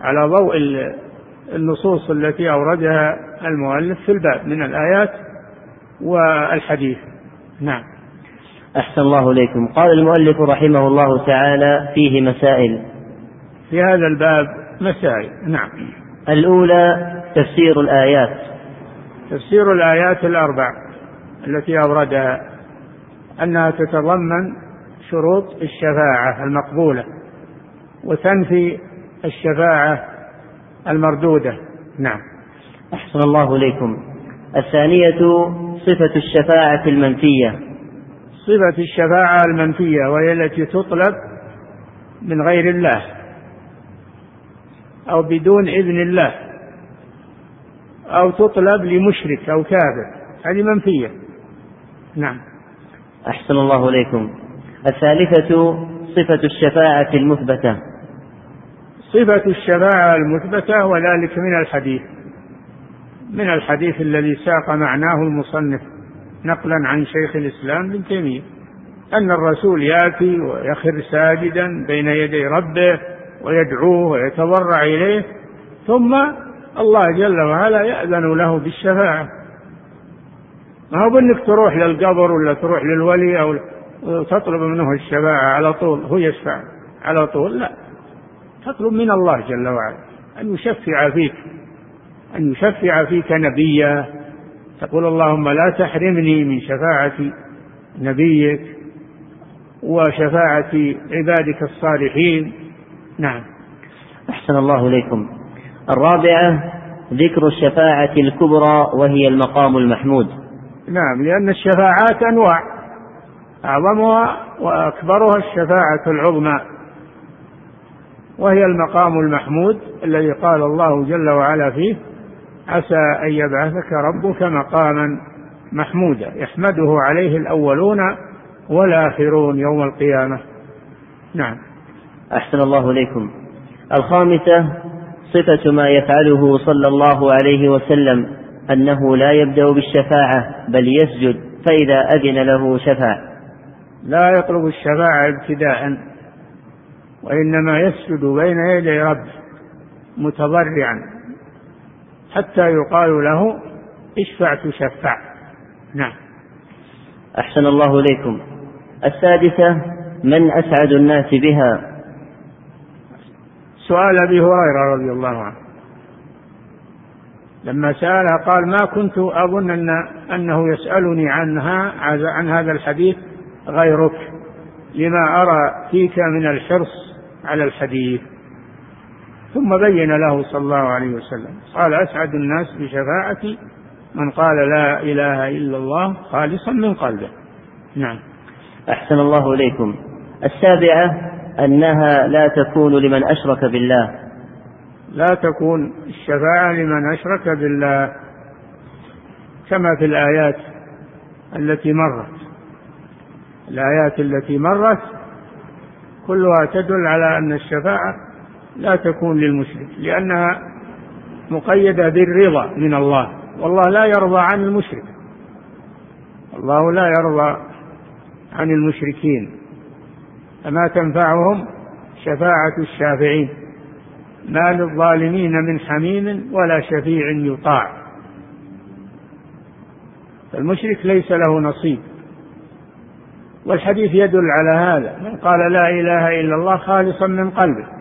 على ضوء النصوص التي أوردها المؤلف في الباب من الآيات والحديث. نعم. أحسن الله إليكم. قال المؤلف رحمه الله تعالى فيه مسائل. في هذا الباب مسائل. نعم. الأولى تفسير الآيات. تفسير الآيات الأربع التي أوردها أنها تتضمن شروط الشفاعة المقبولة وتنفي الشفاعة المردودة. نعم. أحسن الله إليكم. الثانية صفة الشفاعة المنفية. صفة الشفاعة المنفية وهي التي تطلب من غير الله أو بدون إذن الله أو تطلب لمشرك أو كافر. هذه منفية. نعم. أحسن الله إليكم. الثالثة صفة الشفاعة المثبتة. صفة الشفاعة المثبتة وذلك من الحديث. من الحديث الذي ساق معناه المصنف نقلا عن شيخ الإسلام ابن تيمية أن الرسول يأتي ويخر ساجدا بين يدي ربه ويدعوه ويتضرع إليه ثم الله جل وعلا يأذن له بالشفاعة. ما هو بأنك تروح للقبر ولا تروح للولي أو تطلب منه الشفاعة على طول؟ هو يشفع على طول؟ لا. تطلب من الله جل وعلا أن يشفع فيك. أن يشفع فيك نبيا. تقول اللهم لا تحرمني من شفاعة نبيك وشفاعة عبادك الصالحين. نعم. أحسن الله إليكم. الرابعة ذكر الشفاعة الكبرى وهي المقام المحمود. نعم لأن الشفاعات أنواع. أعظمها وأكبرها الشفاعة العظمى. وهي المقام المحمود الذي قال الله جل وعلا فيه عسى أن يبعثك ربك مقاما محمودا. يحمده عليه الأولون والآخرون يوم القيامة. نعم. أحسن الله إليكم. الخامسة صفة ما يفعله صلى الله عليه وسلم أنه لا يبدأ بالشفاعة بل يسجد فإذا أذن له شفع لا يطلب الشفاعة ابتداء وإنما يسجد بين يدي ربه متضرعا. حتى يقال له اشفع تشفع. نعم. أحسن الله إليكم. السادسة من أسعد الناس بها؟ سؤال أبي هريرة رضي الله عنه. لما سألها قال ما كنت أظن أن أنه يسألني عنها عن هذا الحديث غيرك لما أرى فيك من الحرص على الحديث. ثم بين له صلى الله عليه وسلم. قال أسعد الناس بشفاعتي من قال لا إله إلا الله خالصا من قلبه. نعم. أحسن الله إليكم. السابعة أنها لا تكون لمن أشرك بالله. لا تكون الشفاعة لمن أشرك بالله. كما في الآيات التي مرت. الآيات التي مرت كلها تدل على أن الشفاعة لا تكون للمشرك لأنها مقيدة بالرضا من الله والله لا يرضى عن المشرك. الله لا يرضى عن المشركين. فما تنفعهم شفاعة الشافعين؟ ما للظالمين من حميم ولا شفيع يطاع. فالمشرك ليس له نصيب. والحديث يدل على هذا. من قال لا إله إلا الله خالصا من قلبه.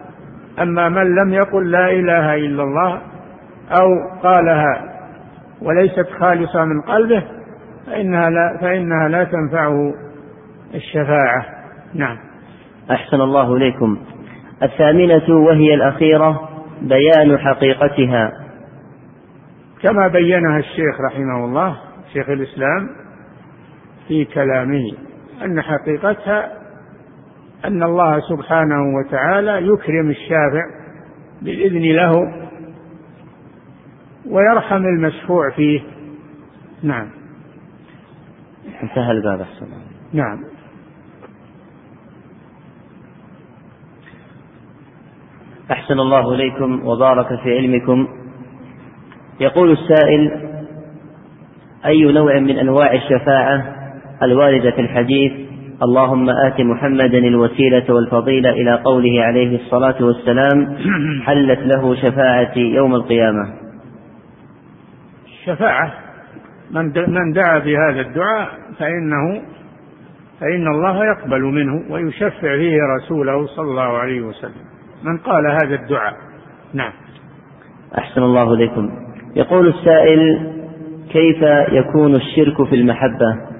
أما من لم يقل لا إله إلا الله أو قالها وليست خالصة من قلبه فإنها لا فإنها لا تنفعه الشفاعة. نعم. أحسن الله إليكم. الثامنة وهي الأخيرة بيان حقيقتها. كما بينها الشيخ رحمه الله شيخ الإسلام في كلامه أن حقيقتها أن الله سبحانه وتعالى يكرم الشافع بالإذن له ويرحم المشفوع فيه. نعم. انتهى الباب أحسن نعم. أحسن الله إليكم وبارك في علمكم. يقول السائل أي نوع من أنواع الشفاعة الواردة في الحديث؟ اللهم آت محمدا الوسيلة والفضيلة إلى قوله عليه الصلاة والسلام (clears throat) حلت له شفاعتي يوم القيامة. الشفاعة من دعا بهذا الدعاء فإنه فإن الله يقبل منه ويشفع فيه رسوله صلى الله عليه وسلم. من قال هذا الدعاء؟ نعم. أحسن الله إليكم. يقول السائل كيف يكون الشرك في المحبة؟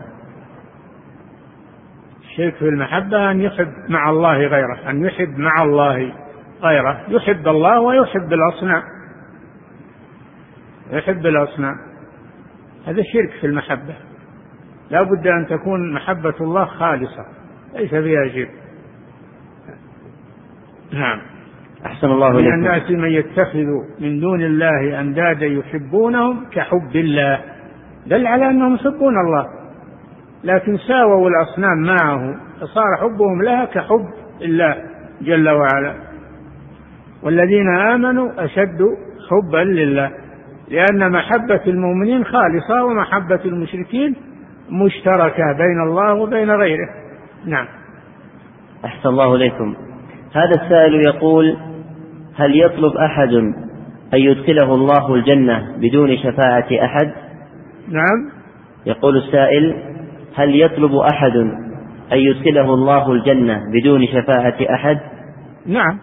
الشرك في المحبة أن يحب مع الله غيره أن يحب مع الله غيره. يحب الله ويحب الأصنام يحب الأصنام هذا شرك في المحبة. لا بد أن تكون محبة الله خالصة. ليس فيها شرك. نعم. أحسن الله من إليكم. الناس من يتخذ من دون الله أندادا يحبونهم كحب الله. دل على أنهم يحبون الله. لكن ساووا الأصنام معه فصار حبهم لها كحب الله جل وعلا. والذين آمنوا أشد حبا لله لأن محبة المؤمنين خالصة ومحبة المشركين مشتركة بين الله وبين غيره. نعم. أحسن الله إليكم. هذا السائل يقول هل يطلب أحد أن يدخله الله الجنة بدون شفاعة أحد؟ نعم. يقول السائل هل يطلب أحد أن يدخله الله الجنة بدون شفاعة أحد؟ نعم.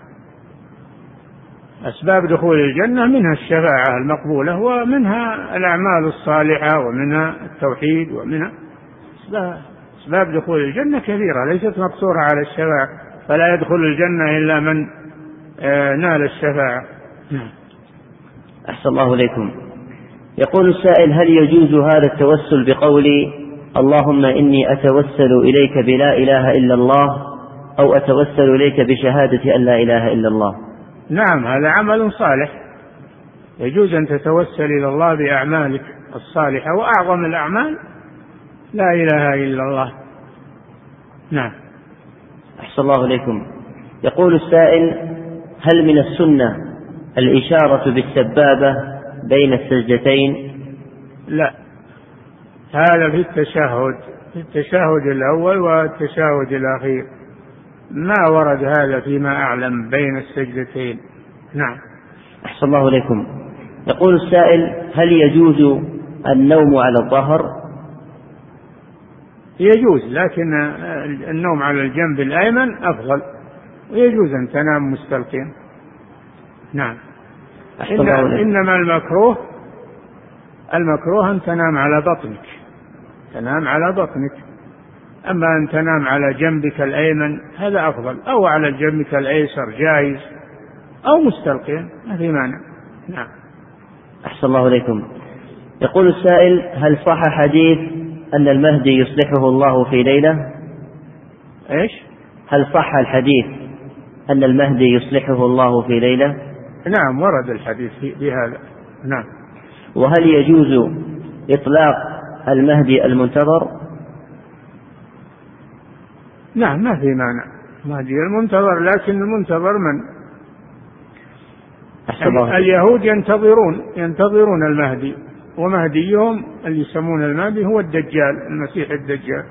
أسباب دخول الجنة منها الشفاعة المقبولة ومنها الأعمال الصالحة ومنها التوحيد ومنها أسباب دخول الجنة كثيرة ليست مقصورة على الشفاعة فلا يدخل الجنة إلا من آه، نال الشفاعة. نعم. أحسن الله إليكم. يقول السائل هل يجوز هذا التوسل بقولي اللهم إني أتوسل إليك بلا إله إلا الله أو أتوسل إليك بشهادة أن لا إله إلا الله. نعم هذا عمل صالح. يجوز أن تتوسل إلى الله بأعمالك الصالحة وأعظم الأعمال لا إله إلا الله. نعم. أحسن الله إليكم. يقول السائل هل من السنة الإشارة بالسبابة بين السجدتين؟ لا. هذا في التشهد في التشهد الأول والتشهد الأخير. ما ورد هذا فيما أعلم بين السجدتين؟ نعم. أحسن الله إليكم. يقول السائل هل يجوز النوم على الظهر؟ يجوز لكن النوم على الجنب الأيمن أفضل. ويجوز أن تنام مستلقيا. نعم. إن إنما المكروه المكروه أن تنام على بطنك. تنام على بطنك. أما أن تنام على جنبك الأيمن هذا أفضل أو على جنبك الأيسر جائز أو مستلقيا ما في مانع. نعم. أحسن الله إليكم. يقول السائل هل صح حديث أن المهدي يصلحه الله في ليلة؟ إيش؟ هل صح الحديث أن المهدي يصلحه الله في ليلة؟ نعم ورد الحديث بهذا نعم. وهل يجوز إطلاق المهدي المنتظر؟ نعم ما في مانع مهدي المنتظر لكن المنتظر من؟ الله اليهود ينتظرون ينتظرون المهدي ومهديهم اللي يسمونه المهدي هو الدجال المسيح الدجال.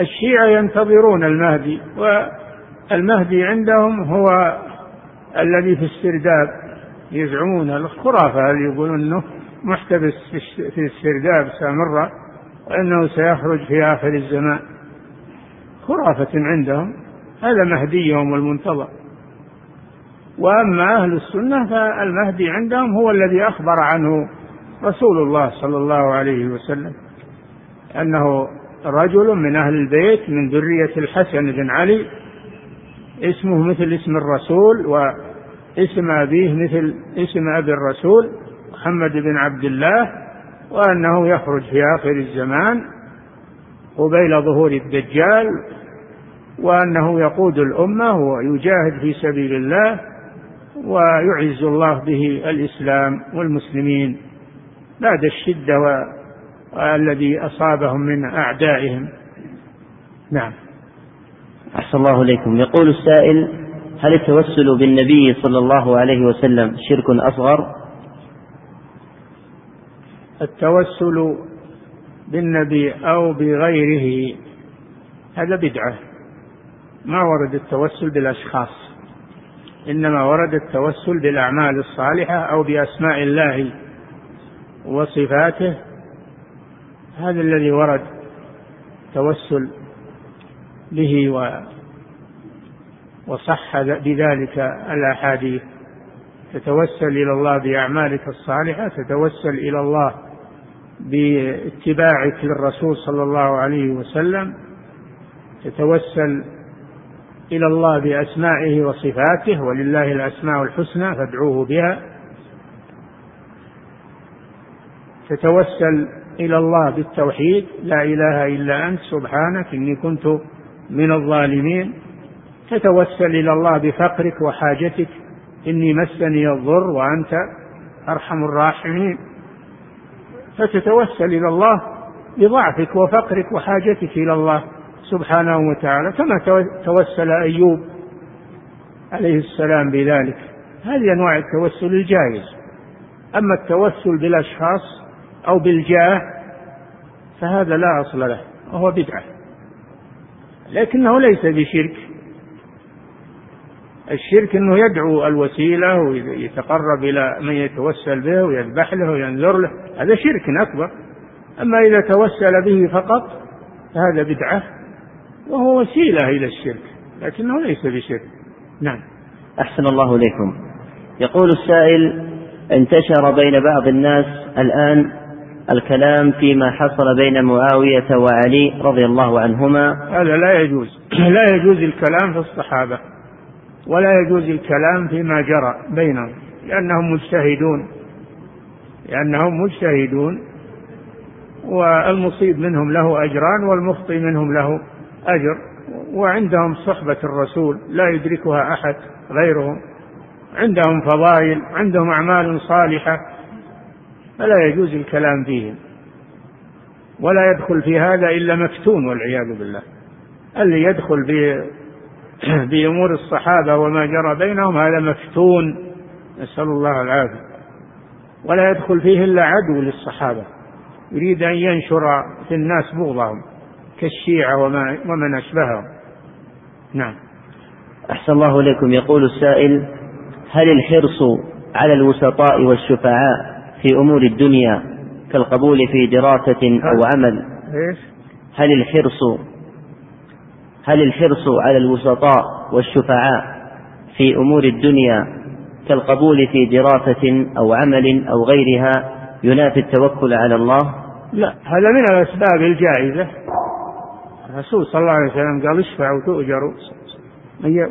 الشيعة ينتظرون المهدي والمهدي عندهم هو الذي في السرداب يزعمون الخرافة اللي يقولون إنه محتبس في السرداب سامرة وإنه سيخرج في آخر الزمان. خرافة عندهم. هذا مهديهم المنتظر وأما أهل السنة فالمهدي عندهم هو الذي أخبر عنه رسول الله صلى الله عليه وسلم أنه رجل من أهل البيت من ذرية الحسن بن علي اسمه مثل اسم الرسول واسم أبيه مثل اسم أبي الرسول. محمد بن عبد الله وأنه يخرج في آخر الزمان قبيل ظهور الدجال وأنه يقود الأمة ويجاهد في سبيل الله ويعز الله به الإسلام والمسلمين. بعد الشدة والذي أصابهم من أعدائهم. نعم. أحسن الله إليكم. يقول السائل هل التوسل بالنبي صلى الله عليه وسلم شرك أصغر؟ التوسل بالنبي أو بغيره هذا بدعة. ما ورد التوسل بالأشخاص إنما ورد التوسل بالأعمال الصالحة أو بأسماء الله وصفاته. هذا الذي ورد توسل به و وصح بذلك الأحاديث. تتوسل إلى الله بأعمالك الصالحة تتوسل إلى الله باتباعك للرسول صلى الله عليه وسلم تتوسل إلى الله بأسمائه وصفاته ولله الأسماء الحسنى فادعوه بها. تتوسل إلى الله بالتوحيد لا إله إلا أنت سبحانك إني كنت من الظالمين. تتوسل إلى الله بفقرك وحاجتك إني مسني الضر وأنت أرحم الراحمين. فتتوسل إلى الله بضعفك وفقرك وحاجتك إلى الله سبحانه وتعالى كما توسل أيوب عليه السلام بذلك. هذه أنواع التوسل الجائز. أما التوسل بالأشخاص أو بالجاه فهذا لا أصل له وهو بدعة. لكنه ليس بشرك. الشرك إنه يدعو الوسيلة ويتقرب إلى من يتوسل به ويذبح له وينذر له. هذا شرك أكبر. أما إذا توسل به فقط فهذا بدعة وهو وسيلة إلى الشرك لكنه ليس بشرك. نعم. أحسن الله إليكم. يقول السائل انتشر بين بعض الناس الآن الكلام فيما حصل بين معاوية وعلي رضي الله عنهما. هذا لا يجوز. (clears throat) لا يجوز الكلام في الصحابة. ولا يجوز الكلام فيما جرى بينهم لأنهم مجتهدون لأنهم مجتهدون والمصيب منهم له أجران والمخطئ منهم له أجر وعندهم صحبة الرسول لا يدركها أحد غيرهم عندهم فضائل عندهم أعمال صالحة فلا يجوز الكلام فيهم. ولا يدخل في هذا إلا مفتون والعياذ بالله. اللي يدخل (clears throat) بأمور الصحابة وما جرى بينهم هذا مفتون. نسأل الله العافية. ولا يدخل فيه إلا عدو للصحابة. يريد أن ينشر في الناس بغضهم كالشيعة وما ومن أشبههم. نعم. أحسن الله إليكم. يقول السائل هل الحرص على الوسطاء والشفعاء في أمور الدنيا كالقبول في دراسة أو عمل؟ هل الحرص هل الحرص على الوسطاء والشفعاء في أمور الدنيا كالقبول في دراسة أو عمل أو غيرها ينافي التوكل على الله؟ لا هذا من الأسباب الجائزة. الرسول صلى الله عليه وسلم قال اشفعوا تؤجروا.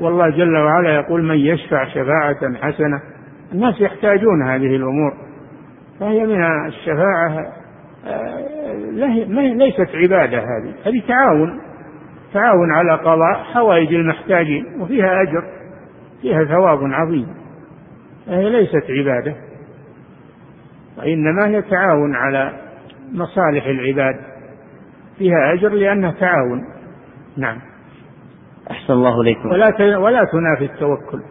والله جل وعلا يقول من يشفع شفاعة حسنة الناس يحتاجون هذه الأمور. فهي من الشفاعة آه، ليست عبادة هذه هذه تعاون. تعاون على قضاء حوائج المحتاجين وفيها أجر فيها ثواب عظيم. فهي ليست عبادة. وإنما هي تعاون على مصالح العباد. فيها أجر لأنها تعاون. نعم. أحسن الله إليكم. ولا ولا تنافي التوكل.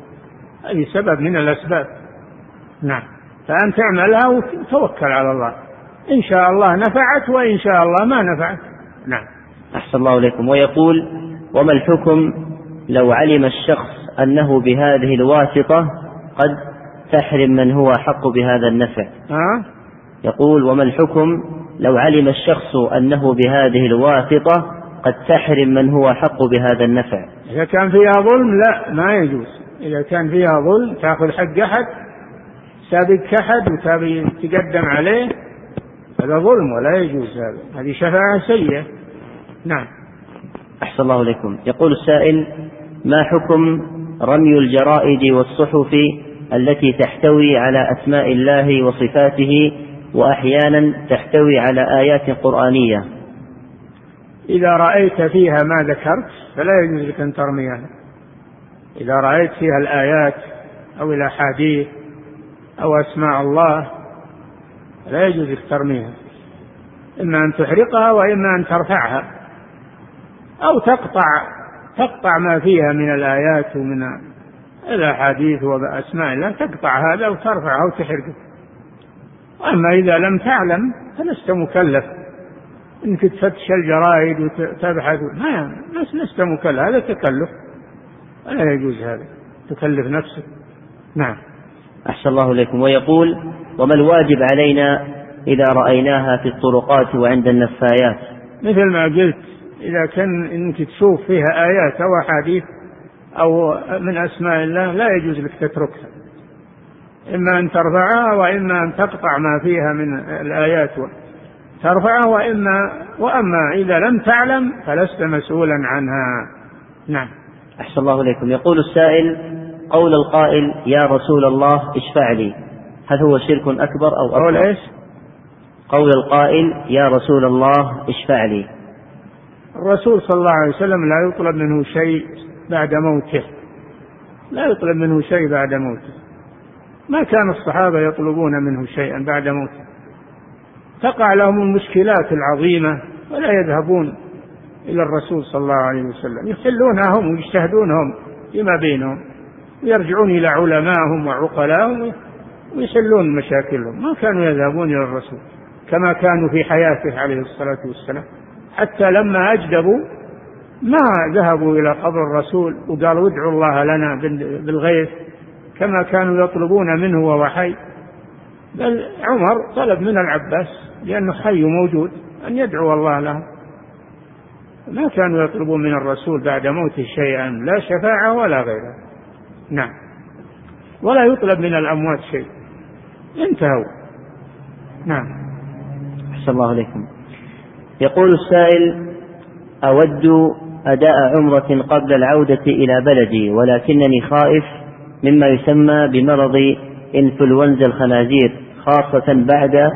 هذه سبب من الأسباب. نعم. فأن تعملها وتوكل على الله. إن شاء الله نفعت وإن شاء الله ما نفعت. نعم. أحسن الله إليكم. ويقول وما الحكم لو علم الشخص أنه بهذه الواسطة قد تحرم من هو أحق بهذا النفع؟ أه؟ يقول وما الحكم لو علم الشخص أنه بهذه الواسطة قد تحرم من هو أحق بهذا النفع؟ إذا كان فيها ظلم لا ما يجوز. إذا كان فيها ظلم تأخذ حق أحد سابق أحد وتابي تقدم عليه هذا ظلم ولا يجوز هذا. هذه شفاعة سيئة. نعم. أحسن الله إليكم. يقول السائل ما حكم رمي الجرائد والصحف التي تحتوي على أسماء الله وصفاته وأحيانا تحتوي على آيات قرآنية؟ إذا رأيت فيها ما ذكرت فلا يجوز لك أن ترميها. إذا رأيت فيها الآيات أو الأحاديث أو أسماء الله لا يجوز لك ترميها. إما أن تحرقها وإما أن ترفعها. أو تقطع تقطع ما فيها من الآيات ومن الأحاديث وأسماء الله تقطع هذا وترفعه وتحرقه. أما إذا لم تعلم فلست مكلف. إنك تفتش الجرائد وتبحث ما لست مكلف هذا تكلف. لا يجوز هذا. تكلف نفسك. نعم. أحسن الله إليكم. ويقول وما الواجب علينا إذا رأيناها في الطرقات وعند النفايات؟ مثل ما قلت إذا كان إنك تشوف فيها آيات أو أحاديث أو من أسماء الله لا يجوز لك تتركها. إما أن ترفعها وإما أن تقطع ما فيها من الآيات. ترفعها وإما وأما إذا لم تعلم فلست مسؤولا عنها. نعم. أحسن الله إليكم. يقول السائل قول القائل يا رسول الله اشفع لي. هل هو شرك أكبر أو أكبر؟ قول إيش؟ قول القائل يا رسول الله اشفع لي. الرسول صلى الله عليه وسلم لا يطلب منه شيء بعد موته. لا يطلب منه شيء بعد موته. ما كان الصحابة يطلبون منه شيئا بعد موته. تقع لهم المشكلات العظيمة ولا يذهبون إلى الرسول صلى الله عليه وسلم. يحلونها هم ويجتهدونهم فيما بينهم. ويرجعون إلى علمائهم وعقلاهم ويحلون مشاكلهم. ما كانوا يذهبون إلى الرسول كما كانوا في حياته عليه الصلاة والسلام. حتى لما أجدبوا ما ذهبوا إلى قبر الرسول وقالوا ادعوا الله لنا بالغيث كما كانوا يطلبون منه وهو حي. بل عمر طلب من العباس لأنه حي موجود أن يدعو الله له. ما كانوا يطلبون من الرسول بعد موته شيئا لا شفاعة ولا غيرها نعم. ولا يطلب من الأموات شيء. انتهوا. نعم. أحسن الله عليكم يقول السائل أود أداء عمرة قبل العودة إلى بلدي ولكنني خائف مما يسمى بمرض إنفلونزا الخنازير خاصة بعد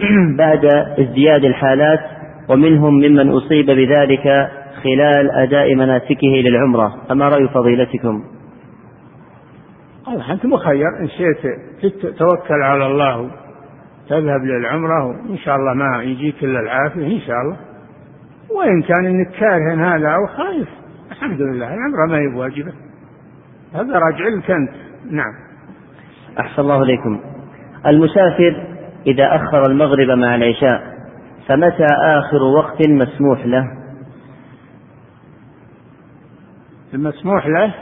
(clears throat) بعد ازدياد الحالات ومنهم ممن أصيب بذلك خلال أداء مناسكه للعمرة. فما رأي فضيلتكم؟ أنت مخير إن شئت توكل على الله. تذهب للعمرة وإن شاء الله ما يجيك إلا العافية إن شاء الله. وإن كان إنك كاره هذا أو خايف الحمد لله العمرة ما هي بواجبة. هذا راجع لك أنت. نعم. أحسن الله إليكم. المسافر إذا أخر المغرب مع العشاء فمتى آخر وقت مسموح له؟ المسموح له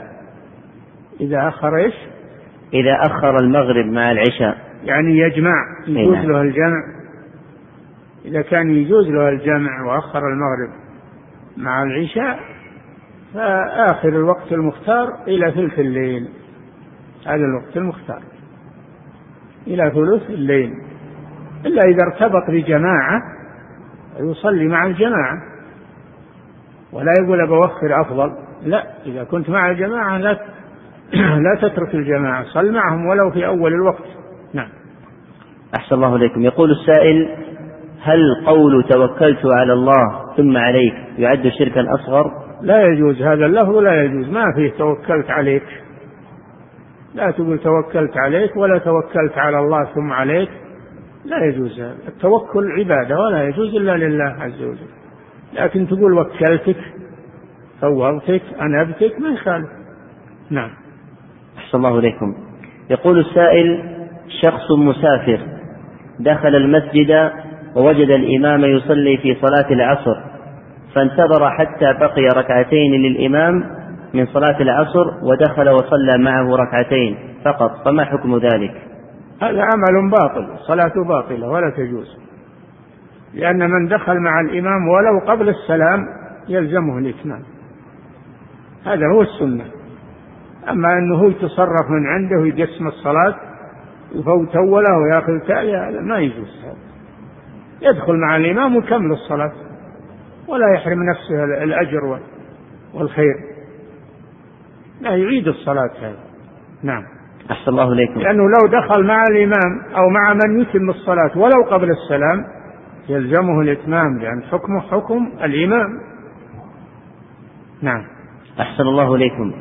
إذا أخر إيش؟ إذا أخر المغرب مع العشاء. يعني يجمع يجوز نعم. له الجمع. إذا كان يجوز له الجمع وأخر المغرب مع العشاء فآخر الوقت المختار إلى ثلث الليل. هذا الوقت المختار. إلى ثلث الليل. إلا إذا ارتبط بجماعة يصلي مع الجماعة. ولا يقول بوخر أفضل. لا إذا كنت مع الجماعة لا (clears throat) لا تترك الجماعة صل معهم ولو في أول الوقت. نعم. أحسن الله إليكم. يقول السائل هل قول توكلت على الله ثم عليك يعد شركا أصغر؟ لا يجوز هذا اللفظ لا يجوز. ما فيه توكلت عليك. لا تقول توكلت عليك ولا توكلت على الله ثم عليك. لا يجوز هذا. التوكل عبادة ولا يجوز إلا لله عز وجل. لكن تقول وكلتك فوضتك أنبتك ما يخالف. نعم. أحسن الله إليكم. يقول السائل شخص مسافر دخل المسجد ووجد الإمام يصلي في صلاة العصر فانتظر حتى بقي ركعتين للإمام من صلاة العصر ودخل وصلى معه ركعتين فقط فما حكم ذلك؟ هذا عمل باطل صلاته باطلة ولا تجوز لأن من دخل مع الإمام ولو قبل السلام يلزمه الإتمام هذا هو السنة. أما أنه يتصرف من عنده ويقسم الصلاة يفوت أوله ويأخذ تالي هذا ما يجوز. هذا يدخل مع الإمام ويكمل الصلاة ولا يحرم نفسه الأجر والخير. لا يعيد الصلاة هذا نعم. أحسن الله إليكم. لأنه لو دخل مع الإمام أو مع من يتم الصلاة ولو قبل السلام يلزمه الإتمام لأن حكمه حكم الإمام. نعم. أحسن الله إليكم.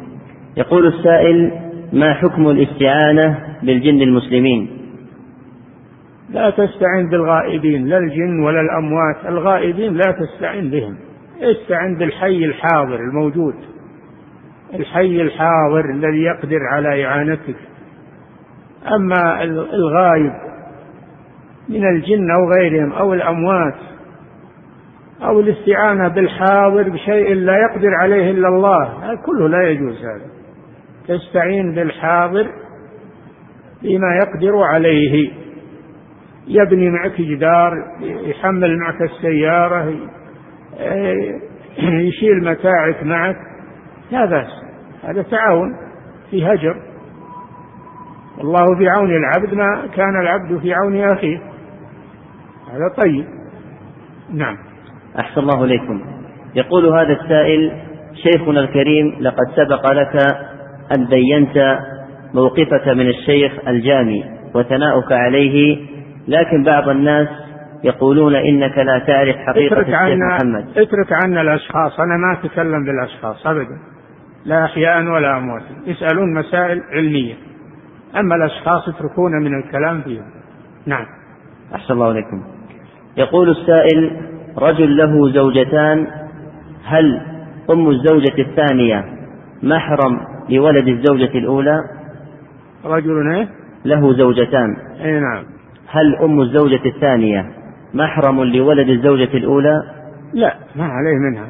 يقول السائل ما حكم الاستعانة بالجن المسلمين؟ لا تستعن بالغائبين لا الجن ولا الأموات الغائبين لا تستعن بهم. استعن بالحي الحاضر الموجود. الحي الحاضر الذي يقدر على إعانتك. أما الغايب من الجن أو غيرهم أو الأموات أو الاستعانة بالحاضر بشيء لا يقدر عليه إلا الله كله لا يجوز هذا. تستعين بالحاضر بما يقدر عليه. يبني معك جدار يحمل معك السيارة يشيل متاعك معك. لا بأس. هذا تعاون في هجر. والله في عون العبد ما كان العبد في عون أخيه. هذا طيب. نعم. أحسن الله إليكم. يقول هذا السائل شيخنا الكريم لقد سبق لك أن بينت موقفك من الشيخ الجامي وثناؤك عليه لكن بعض الناس يقولون إنك لا تعرف حقيقة الشيخ عنا محمد. اترك عنا الأشخاص. أنا ما أتكلم بالأشخاص أبدا. لا أحياء ولا أموات. يسألون مسائل علمية. أما الأشخاص يتركون من الكلام فيهم. نعم. أحسن الله عليكم يقول السائل رجل له زوجتان هل أم الزوجة الثانية محرم لولد الزوجة الأولى رجل إيه؟ له زوجتان. أي نعم. هل أم الزوجة الثانية محرم لولد الزوجة الأولى؟ لا ما عليه منها.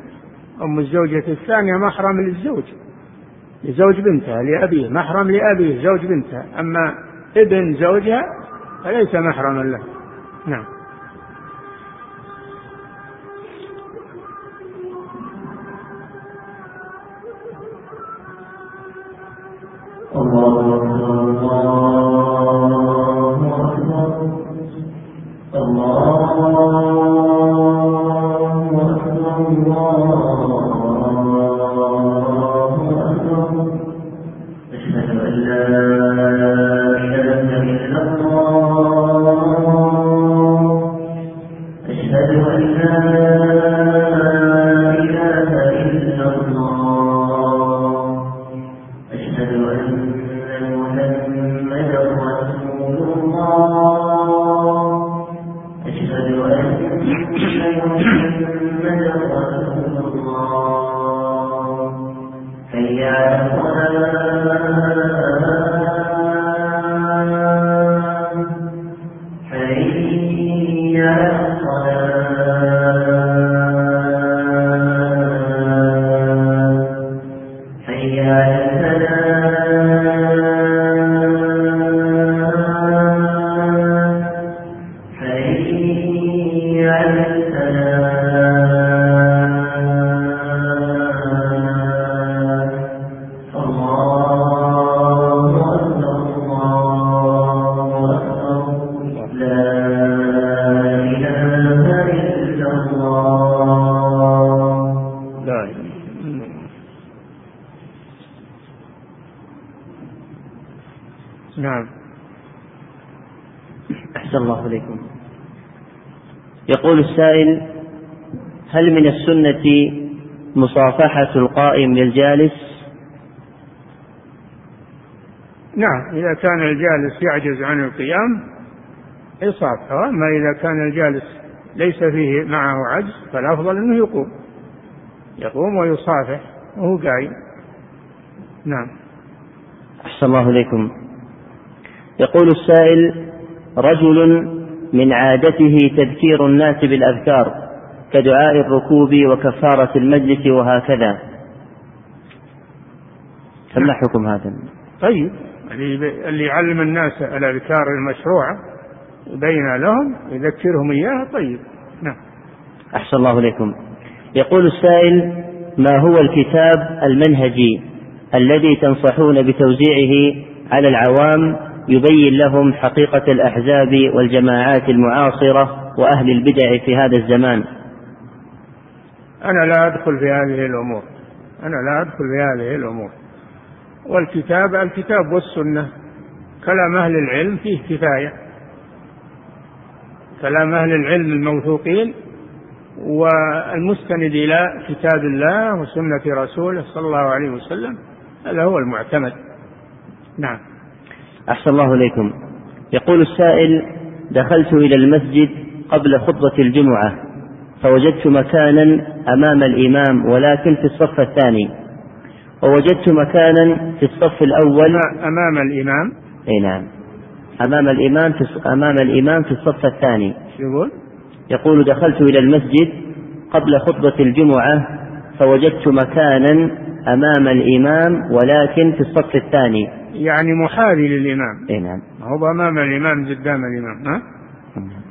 أم الزوجة الثانية محرم للزوج لزوج بنتها لأبيه. محرم لأبيه زوج بنتها. أما ابن زوجها فليس محرما له. نعم. السائل هل من السنة مصافحة القائم للجالس؟ نعم إذا كان الجالس يعجز عن القيام يصافحه أما إذا كان الجالس ليس فيه معه عجز فالأفضل أنه يقوم. يقوم ويصافح وهو قايم. نعم. أحسن الله إليكم. يقول السائل رجل من عادته تذكير الناس بالأذكار كدعاء الركوب وكفارة المجلس وهكذا. فما حكم هذا؟ طيب اللي يعلم الناس الأذكار المشروعة يبين لهم يذكرهم إياها طيب. نعم. أحسن الله إليكم. يقول السائل ما هو الكتاب المنهجي الذي تنصحون بتوزيعه على العوام يبين لهم حقيقة الأحزاب والجماعات المعاصرة وأهل البدع في هذا الزمان. أنا لا أدخل في هذه الأمور. أنا لا أدخل في هذه الأمور. والكتاب الكتاب والسنة. كلام أهل العلم فيه كفاية. كلام أهل العلم الموثوقين والمستند إلى كتاب الله وسنة رسوله صلى الله عليه وسلم. هذا هو المعتمد. نعم. أحسن الله إليكم. يقول السائل دخلت إلى المسجد قبل خطبة الجمعة فوجدت مكانا أمام الإمام ولكن في الصف الثاني. ووجدت مكانا في الصف الأول. أمام الإمام؟ أي نعم. أمام الإمام في أمام الإمام في الصف الثاني. يقول؟ يقول دخلت إلى المسجد قبل خطبة الجمعة فوجدت مكانا أمام الإمام ولكن في الصف الثاني. يعني محاذي للإمام. إي نعم. هو أمام الإمام قدام الإمام ها؟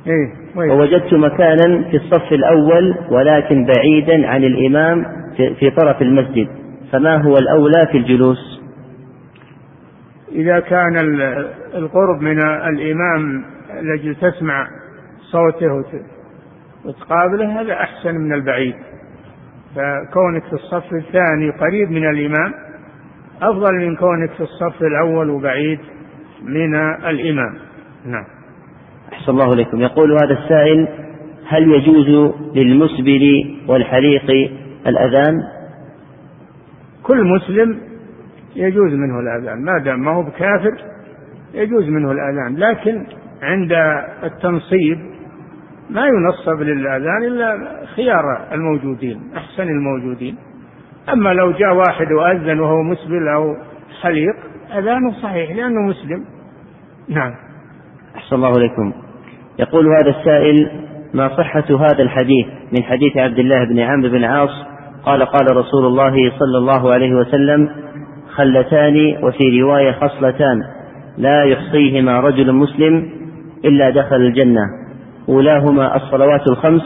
إيه ووجدت مكانا في الصف الأول ولكن بعيدا عن الإمام في طرف المسجد. فما هو الأولى في الجلوس؟ إذا كان القرب من الإمام الذي تسمع صوته وتقابله هذا أحسن من البعيد. فكونك في الصف الثاني قريب من الإمام أفضل من كونك في الصف الأول وبعيد من الإمام. نعم. أحسن الله إليكم. يقول هذا السائل هل يجوز للمسبل والحليق الأذان؟ كل مسلم يجوز منه الأذان. ما دام ما هو بكافر يجوز منه الأذان. لكن عند التنصيب ما ينصب للأذان إلا خيار الموجودين أحسن الموجودين. أما لو جاء واحد وأذن وهو مسبل أو حليق أذانه صحيح لأنه مسلم. نعم. أحسن الله إليكم. يقول هذا السائل ما صحة هذا الحديث من حديث عبد الله بن عمرو بن عاص؟ قال قال رسول الله صلى الله عليه وسلم خلتان وفي رواية خصلتان لا يحصيهما رجل مسلم إلا دخل الجنة. أولاهما الصلوات الخمس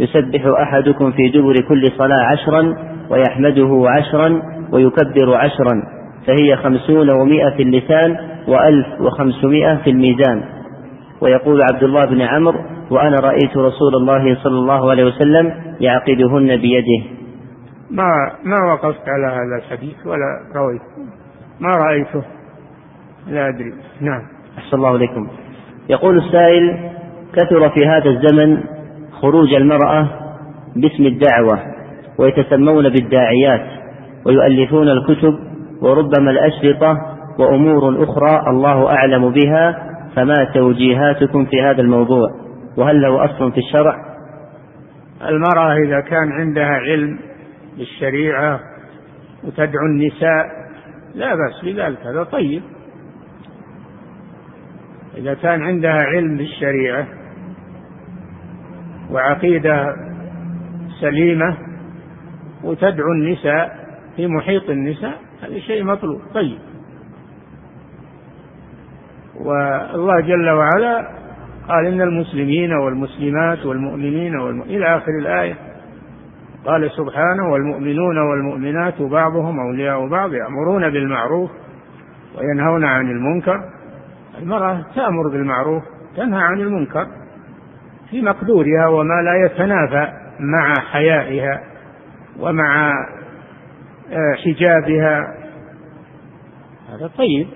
يسبح أحدكم في دبر كل صلاة عشرا ويحمده عشرا ويكبر عشرا فهي خمسون ومائة في اللسان وألف وخمسمائة في الميزان. ويقول عبد الله بن عمرو وأنا رأيت رسول الله صلى الله عليه وسلم يعقدهن بيده. ما ما وقفت على هذا الحديث ولا رويت. ما رأيته؟ لا أدري. نعم. أحسن الله إليكم. يقول السائل كثر في هذا الزمن خروج المرأة باسم الدعوة. ويتسمون بالداعيات ويؤلفون الكتب وربما الأشرطة وأمور أخرى الله أعلم بها فما توجيهاتكم في هذا الموضوع وهل له أصل في الشرع؟ المرأة إذا كان عندها علم بالشريعة وتدعو النساء لا بأس بذلك هذا طيب. إذا كان عندها علم بالشريعة وعقيدة سليمة وتدعو النساء في محيط النساء هذا شيء مطلوب. طيب. والله جل وعلا قال إن المسلمين والمسلمات والمؤمنين والم... إلى آخر الآية. قال سبحانه والمؤمنون والمؤمنات بعضهم أولياء بعض يأمرون بالمعروف وينهون عن المنكر. المرأة تأمر بالمعروف تنهى عن المنكر في مقدورها وما لا يتنافى مع حيائها. ومع آه، حجابها. هذا طيب.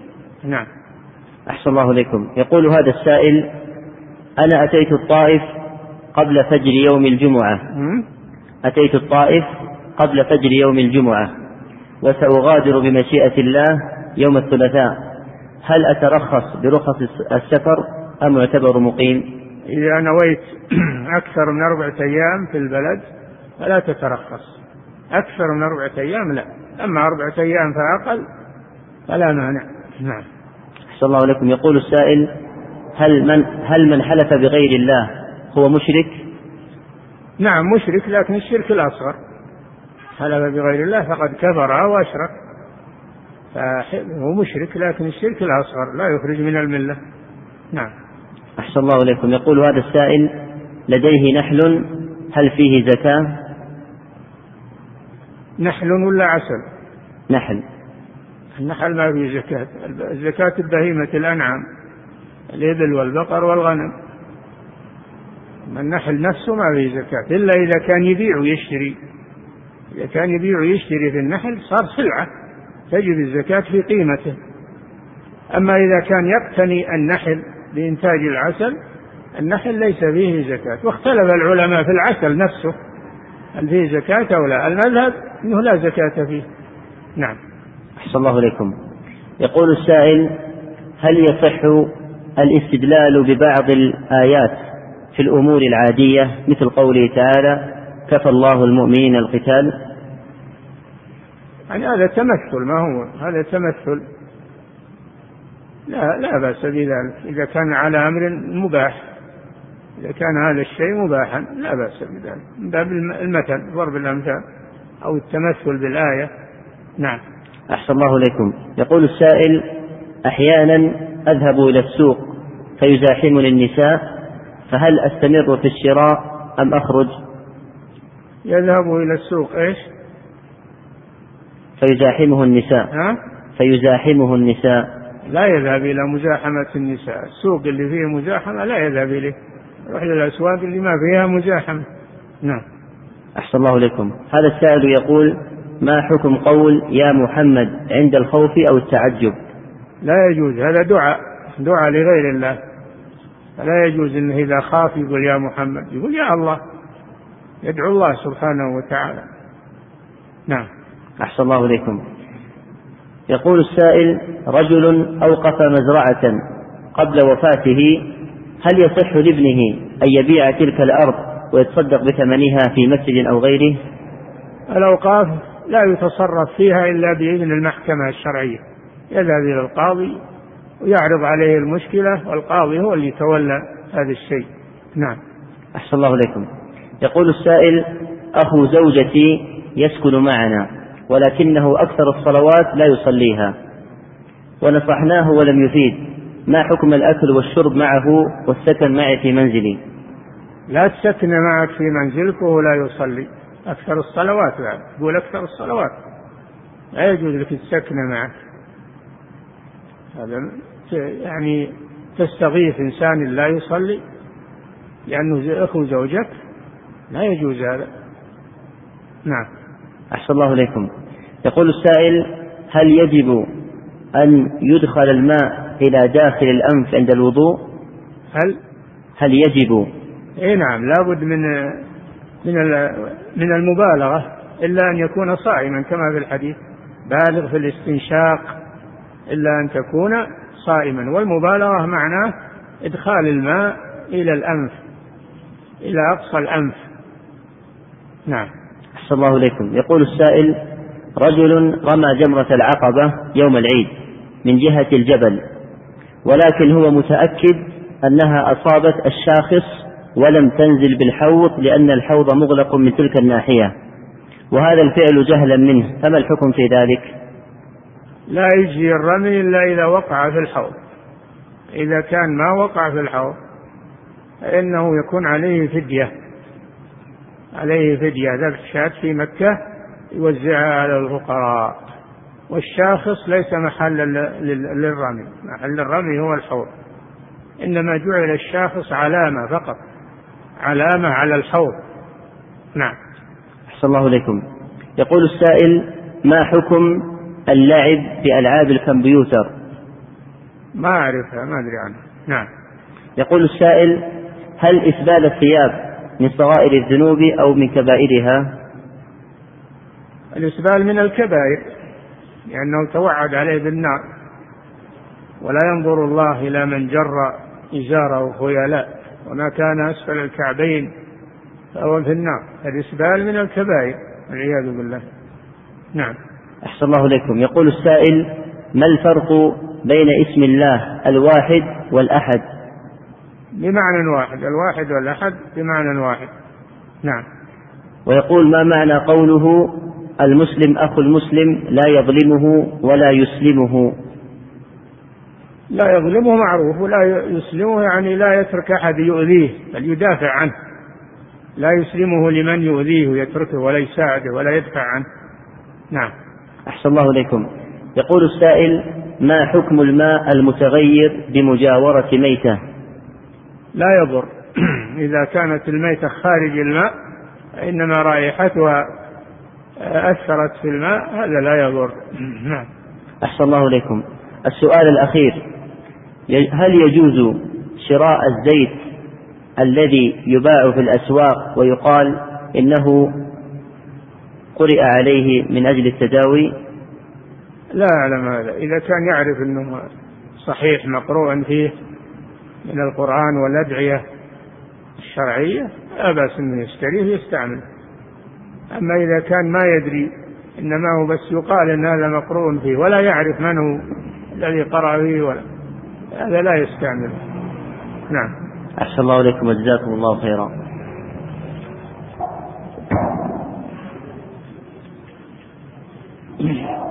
نعم. أحسن الله إليكم. يقول هذا السائل أنا أتيت الطائف قبل فجر يوم الجمعة. أتيت الطائف قبل فجر يوم الجمعة. وسأغادر بمشيئة الله يوم الثلاثاء. هل أترخص برخص السفر أم أعتبر مقيم؟ إذا نويت (clears throat) أكثر من أربعة أيام في البلد فلا تترخص. أكثر من أربعة أيام لا. أما أربعة أيام فأقل فلا مانع. نعم. أحسن الله لكم يقول السائل هل من هل من حلف بغير الله هو مشرك؟ نعم مشرك لكن الشرك الأصغر. حلف بغير الله فقد كفر أو أشرك فهو مشرك لكن الشرك الأصغر لا يخرج من الملة. نعم. أحسن الله إليكم يقول هذا السائل لديه نحل هل فيه زكاة؟ نحل ولا عسل؟ نحل. النحل ما فيه زكاة. الزكاة بهيمة الأنعام الإبل والبقر والغنم. النحل نفسه ما فيه زكاة إلا إذا كان يبيع ويشتري. إذا كان يبيع ويشتري في النحل صار سلعة تجب الزكاة في قيمته. أما إذا كان يقتني النحل لإنتاج العسل النحل ليس فيه زكاة. واختلف العلماء في العسل نفسه. هل فيه زكاة أو لا؟ المذهب أنه لا زكاة فيه. نعم. أحسن الله إليكم. يقول السائل هل يصح الاستدلال ببعض الآيات في الأمور العادية مثل قوله تعالى كفى الله المؤمنين القتال؟ يعني هذا تمثل ما هو؟ هذا تمثل. لا لا بأس بذلك. إذا كان على أمر مباح. إذا كان هذا الشيء مباحا لا بأس بذلك. من باب المثل ضرب الأمثال أو التمثل بالآية. نعم. أحسن الله إليكم. يقول السائل أحيانا أذهب إلى السوق فيزاحمني النساء فهل أستمر في الشراء أم أخرج؟ يذهب إلى السوق إيش؟ فيزاحمه النساء. ها؟ فيزاحمه النساء. لا يذهب إلى مزاحمة النساء. السوق اللي فيه مزاحمة لا يذهب إليه. يروح إلى الأسواق اللي ما فيها مزاحمة. نعم. أحسن الله إليكم. هذا السائل يقول ما حكم قول يا محمد عند الخوف أو التعجب؟ لا يجوز. هذا دعاء دعاء لغير الله. فلا يجوز إنه إذا خاف يقول يا محمد يقول يا الله. يدعو الله سبحانه وتعالى. نعم. أحسن الله إليكم. يقول السائل رجل أوقف مزرعة قبل وفاته هل يصح لابنه أن يبيع تلك الأرض ويتصدق بثمنها في مسجد أو غيره؟ الأوقاف لا يتصرف فيها إلا بإذن المحكمة الشرعية. يذهب إلى القاضي ويعرض عليه المشكلة والقاضي هو اللي يتولى هذا الشيء. نعم. أحسن الله إليكم. يقول السائل أخو زوجتي يسكن معنا ولكنه أكثر الصلوات لا يصليها. ونصحناه ولم يفيد. ما حكم الأكل والشرب معه والسكن معي في منزلي؟ لا تسكن معك في منزلك وهو لا يصلي. أكثر الصلوات بعد تقول أكثر الصلوات. لا يجوز لك تسكن معك هذا يعني تستضيف إنسان لا يصلي لأنه أخو زوجك. لا يجوز هذا. نعم. أحسن الله إليكم. يقول السائل هل يجب أن يدخل الماء إلى داخل الأنف عند الوضوء؟ هل؟ هل يجب؟ اي نعم لابد من من من المبالغة إلا أن يكون صائما كما في الحديث. بالغ في الاستنشاق إلا أن تكون صائما. والمبالغة معناه إدخال الماء إلى الأنف إلى أقصى الأنف. نعم. أحسن الله إليكم. يقول السائل رجل رمى جمرة العقبة يوم العيد من جهة الجبل. ولكن هو متأكد أنها أصابت الشاخص ولم تنزل بالحوض لأن الحوض مغلق من تلك الناحية. وهذا الفعل جهلا منه. فما الحكم في ذلك؟ لا يجزي الرمي إلا إذا وقع في الحوض. إذا كان ما وقع في الحوض فإنه يكون عليه فدية. عليه فدية. ذبح شاة في مكة يوزعها على الفقراء. والشاخص ليس محلا للرمي. محل الرمي هو الحوض. إنما جعل الشاخص علامة فقط. علامة على الحوض. نعم. أحسن الله إليكم. يقول السائل ما حكم اللعب بألعاب الكمبيوتر؟ ما أعرفها ما أدري عنها. نعم. يقول السائل هل إسبال الثياب من صغائر الذنوب أو من كبائرها؟ الإسبال من الكبائر. لأنه توعد عليه بالنار. ولا ينظر الله إلى من جر إزاره خيلاء وما كان أسفل الكعبين فهو في النار. الإسبال من الكبائر والعياذ بالله. نعم. أحسن الله إليكم. يقول السائل ما الفرق بين اسم الله الواحد والأحد؟ بمعنى واحد الواحد والأحد بمعنى واحد. نعم. ويقول ما معنى قوله المسلم أخو المسلم لا يظلمه ولا يسلمه. لا يظلمه معروف ولا يسلمه يعني لا يترك أحد يؤذيه بل يدافع عنه. لا يسلمه لمن يؤذيه ويتركه ولا يساعده ولا يدفع عنه. نعم. أحسن الله إليكم. يقول السائل ما حكم الماء المتغير بمجاورة ميتة؟ لا يضر. (clears throat) إذا كانت الميتة خارج الماء فإنما رائحتها أثرت في الماء هذا لا يضر. نعم. أحسن الله إليكم. السؤال الأخير هل يجوز شراء الزيت الذي يباع في الأسواق ويقال إنه قرئ عليه من أجل التداوي؟ لا أعلم هذا. إذا كان يعرف أنه صحيح مقروء فيه من القرآن والأدعية الشرعية لا بأس أنه يشتريه ويستعمل أما إذا كان ما يدري إنما هو بس يقال إن هذا مقرون فيه ولا يعرف من هو الذي قرأ فيه ولا هذا لا يستعمل نعم أحسن الله إليكم وجزاكم الله خيرا Yeah. (coughs)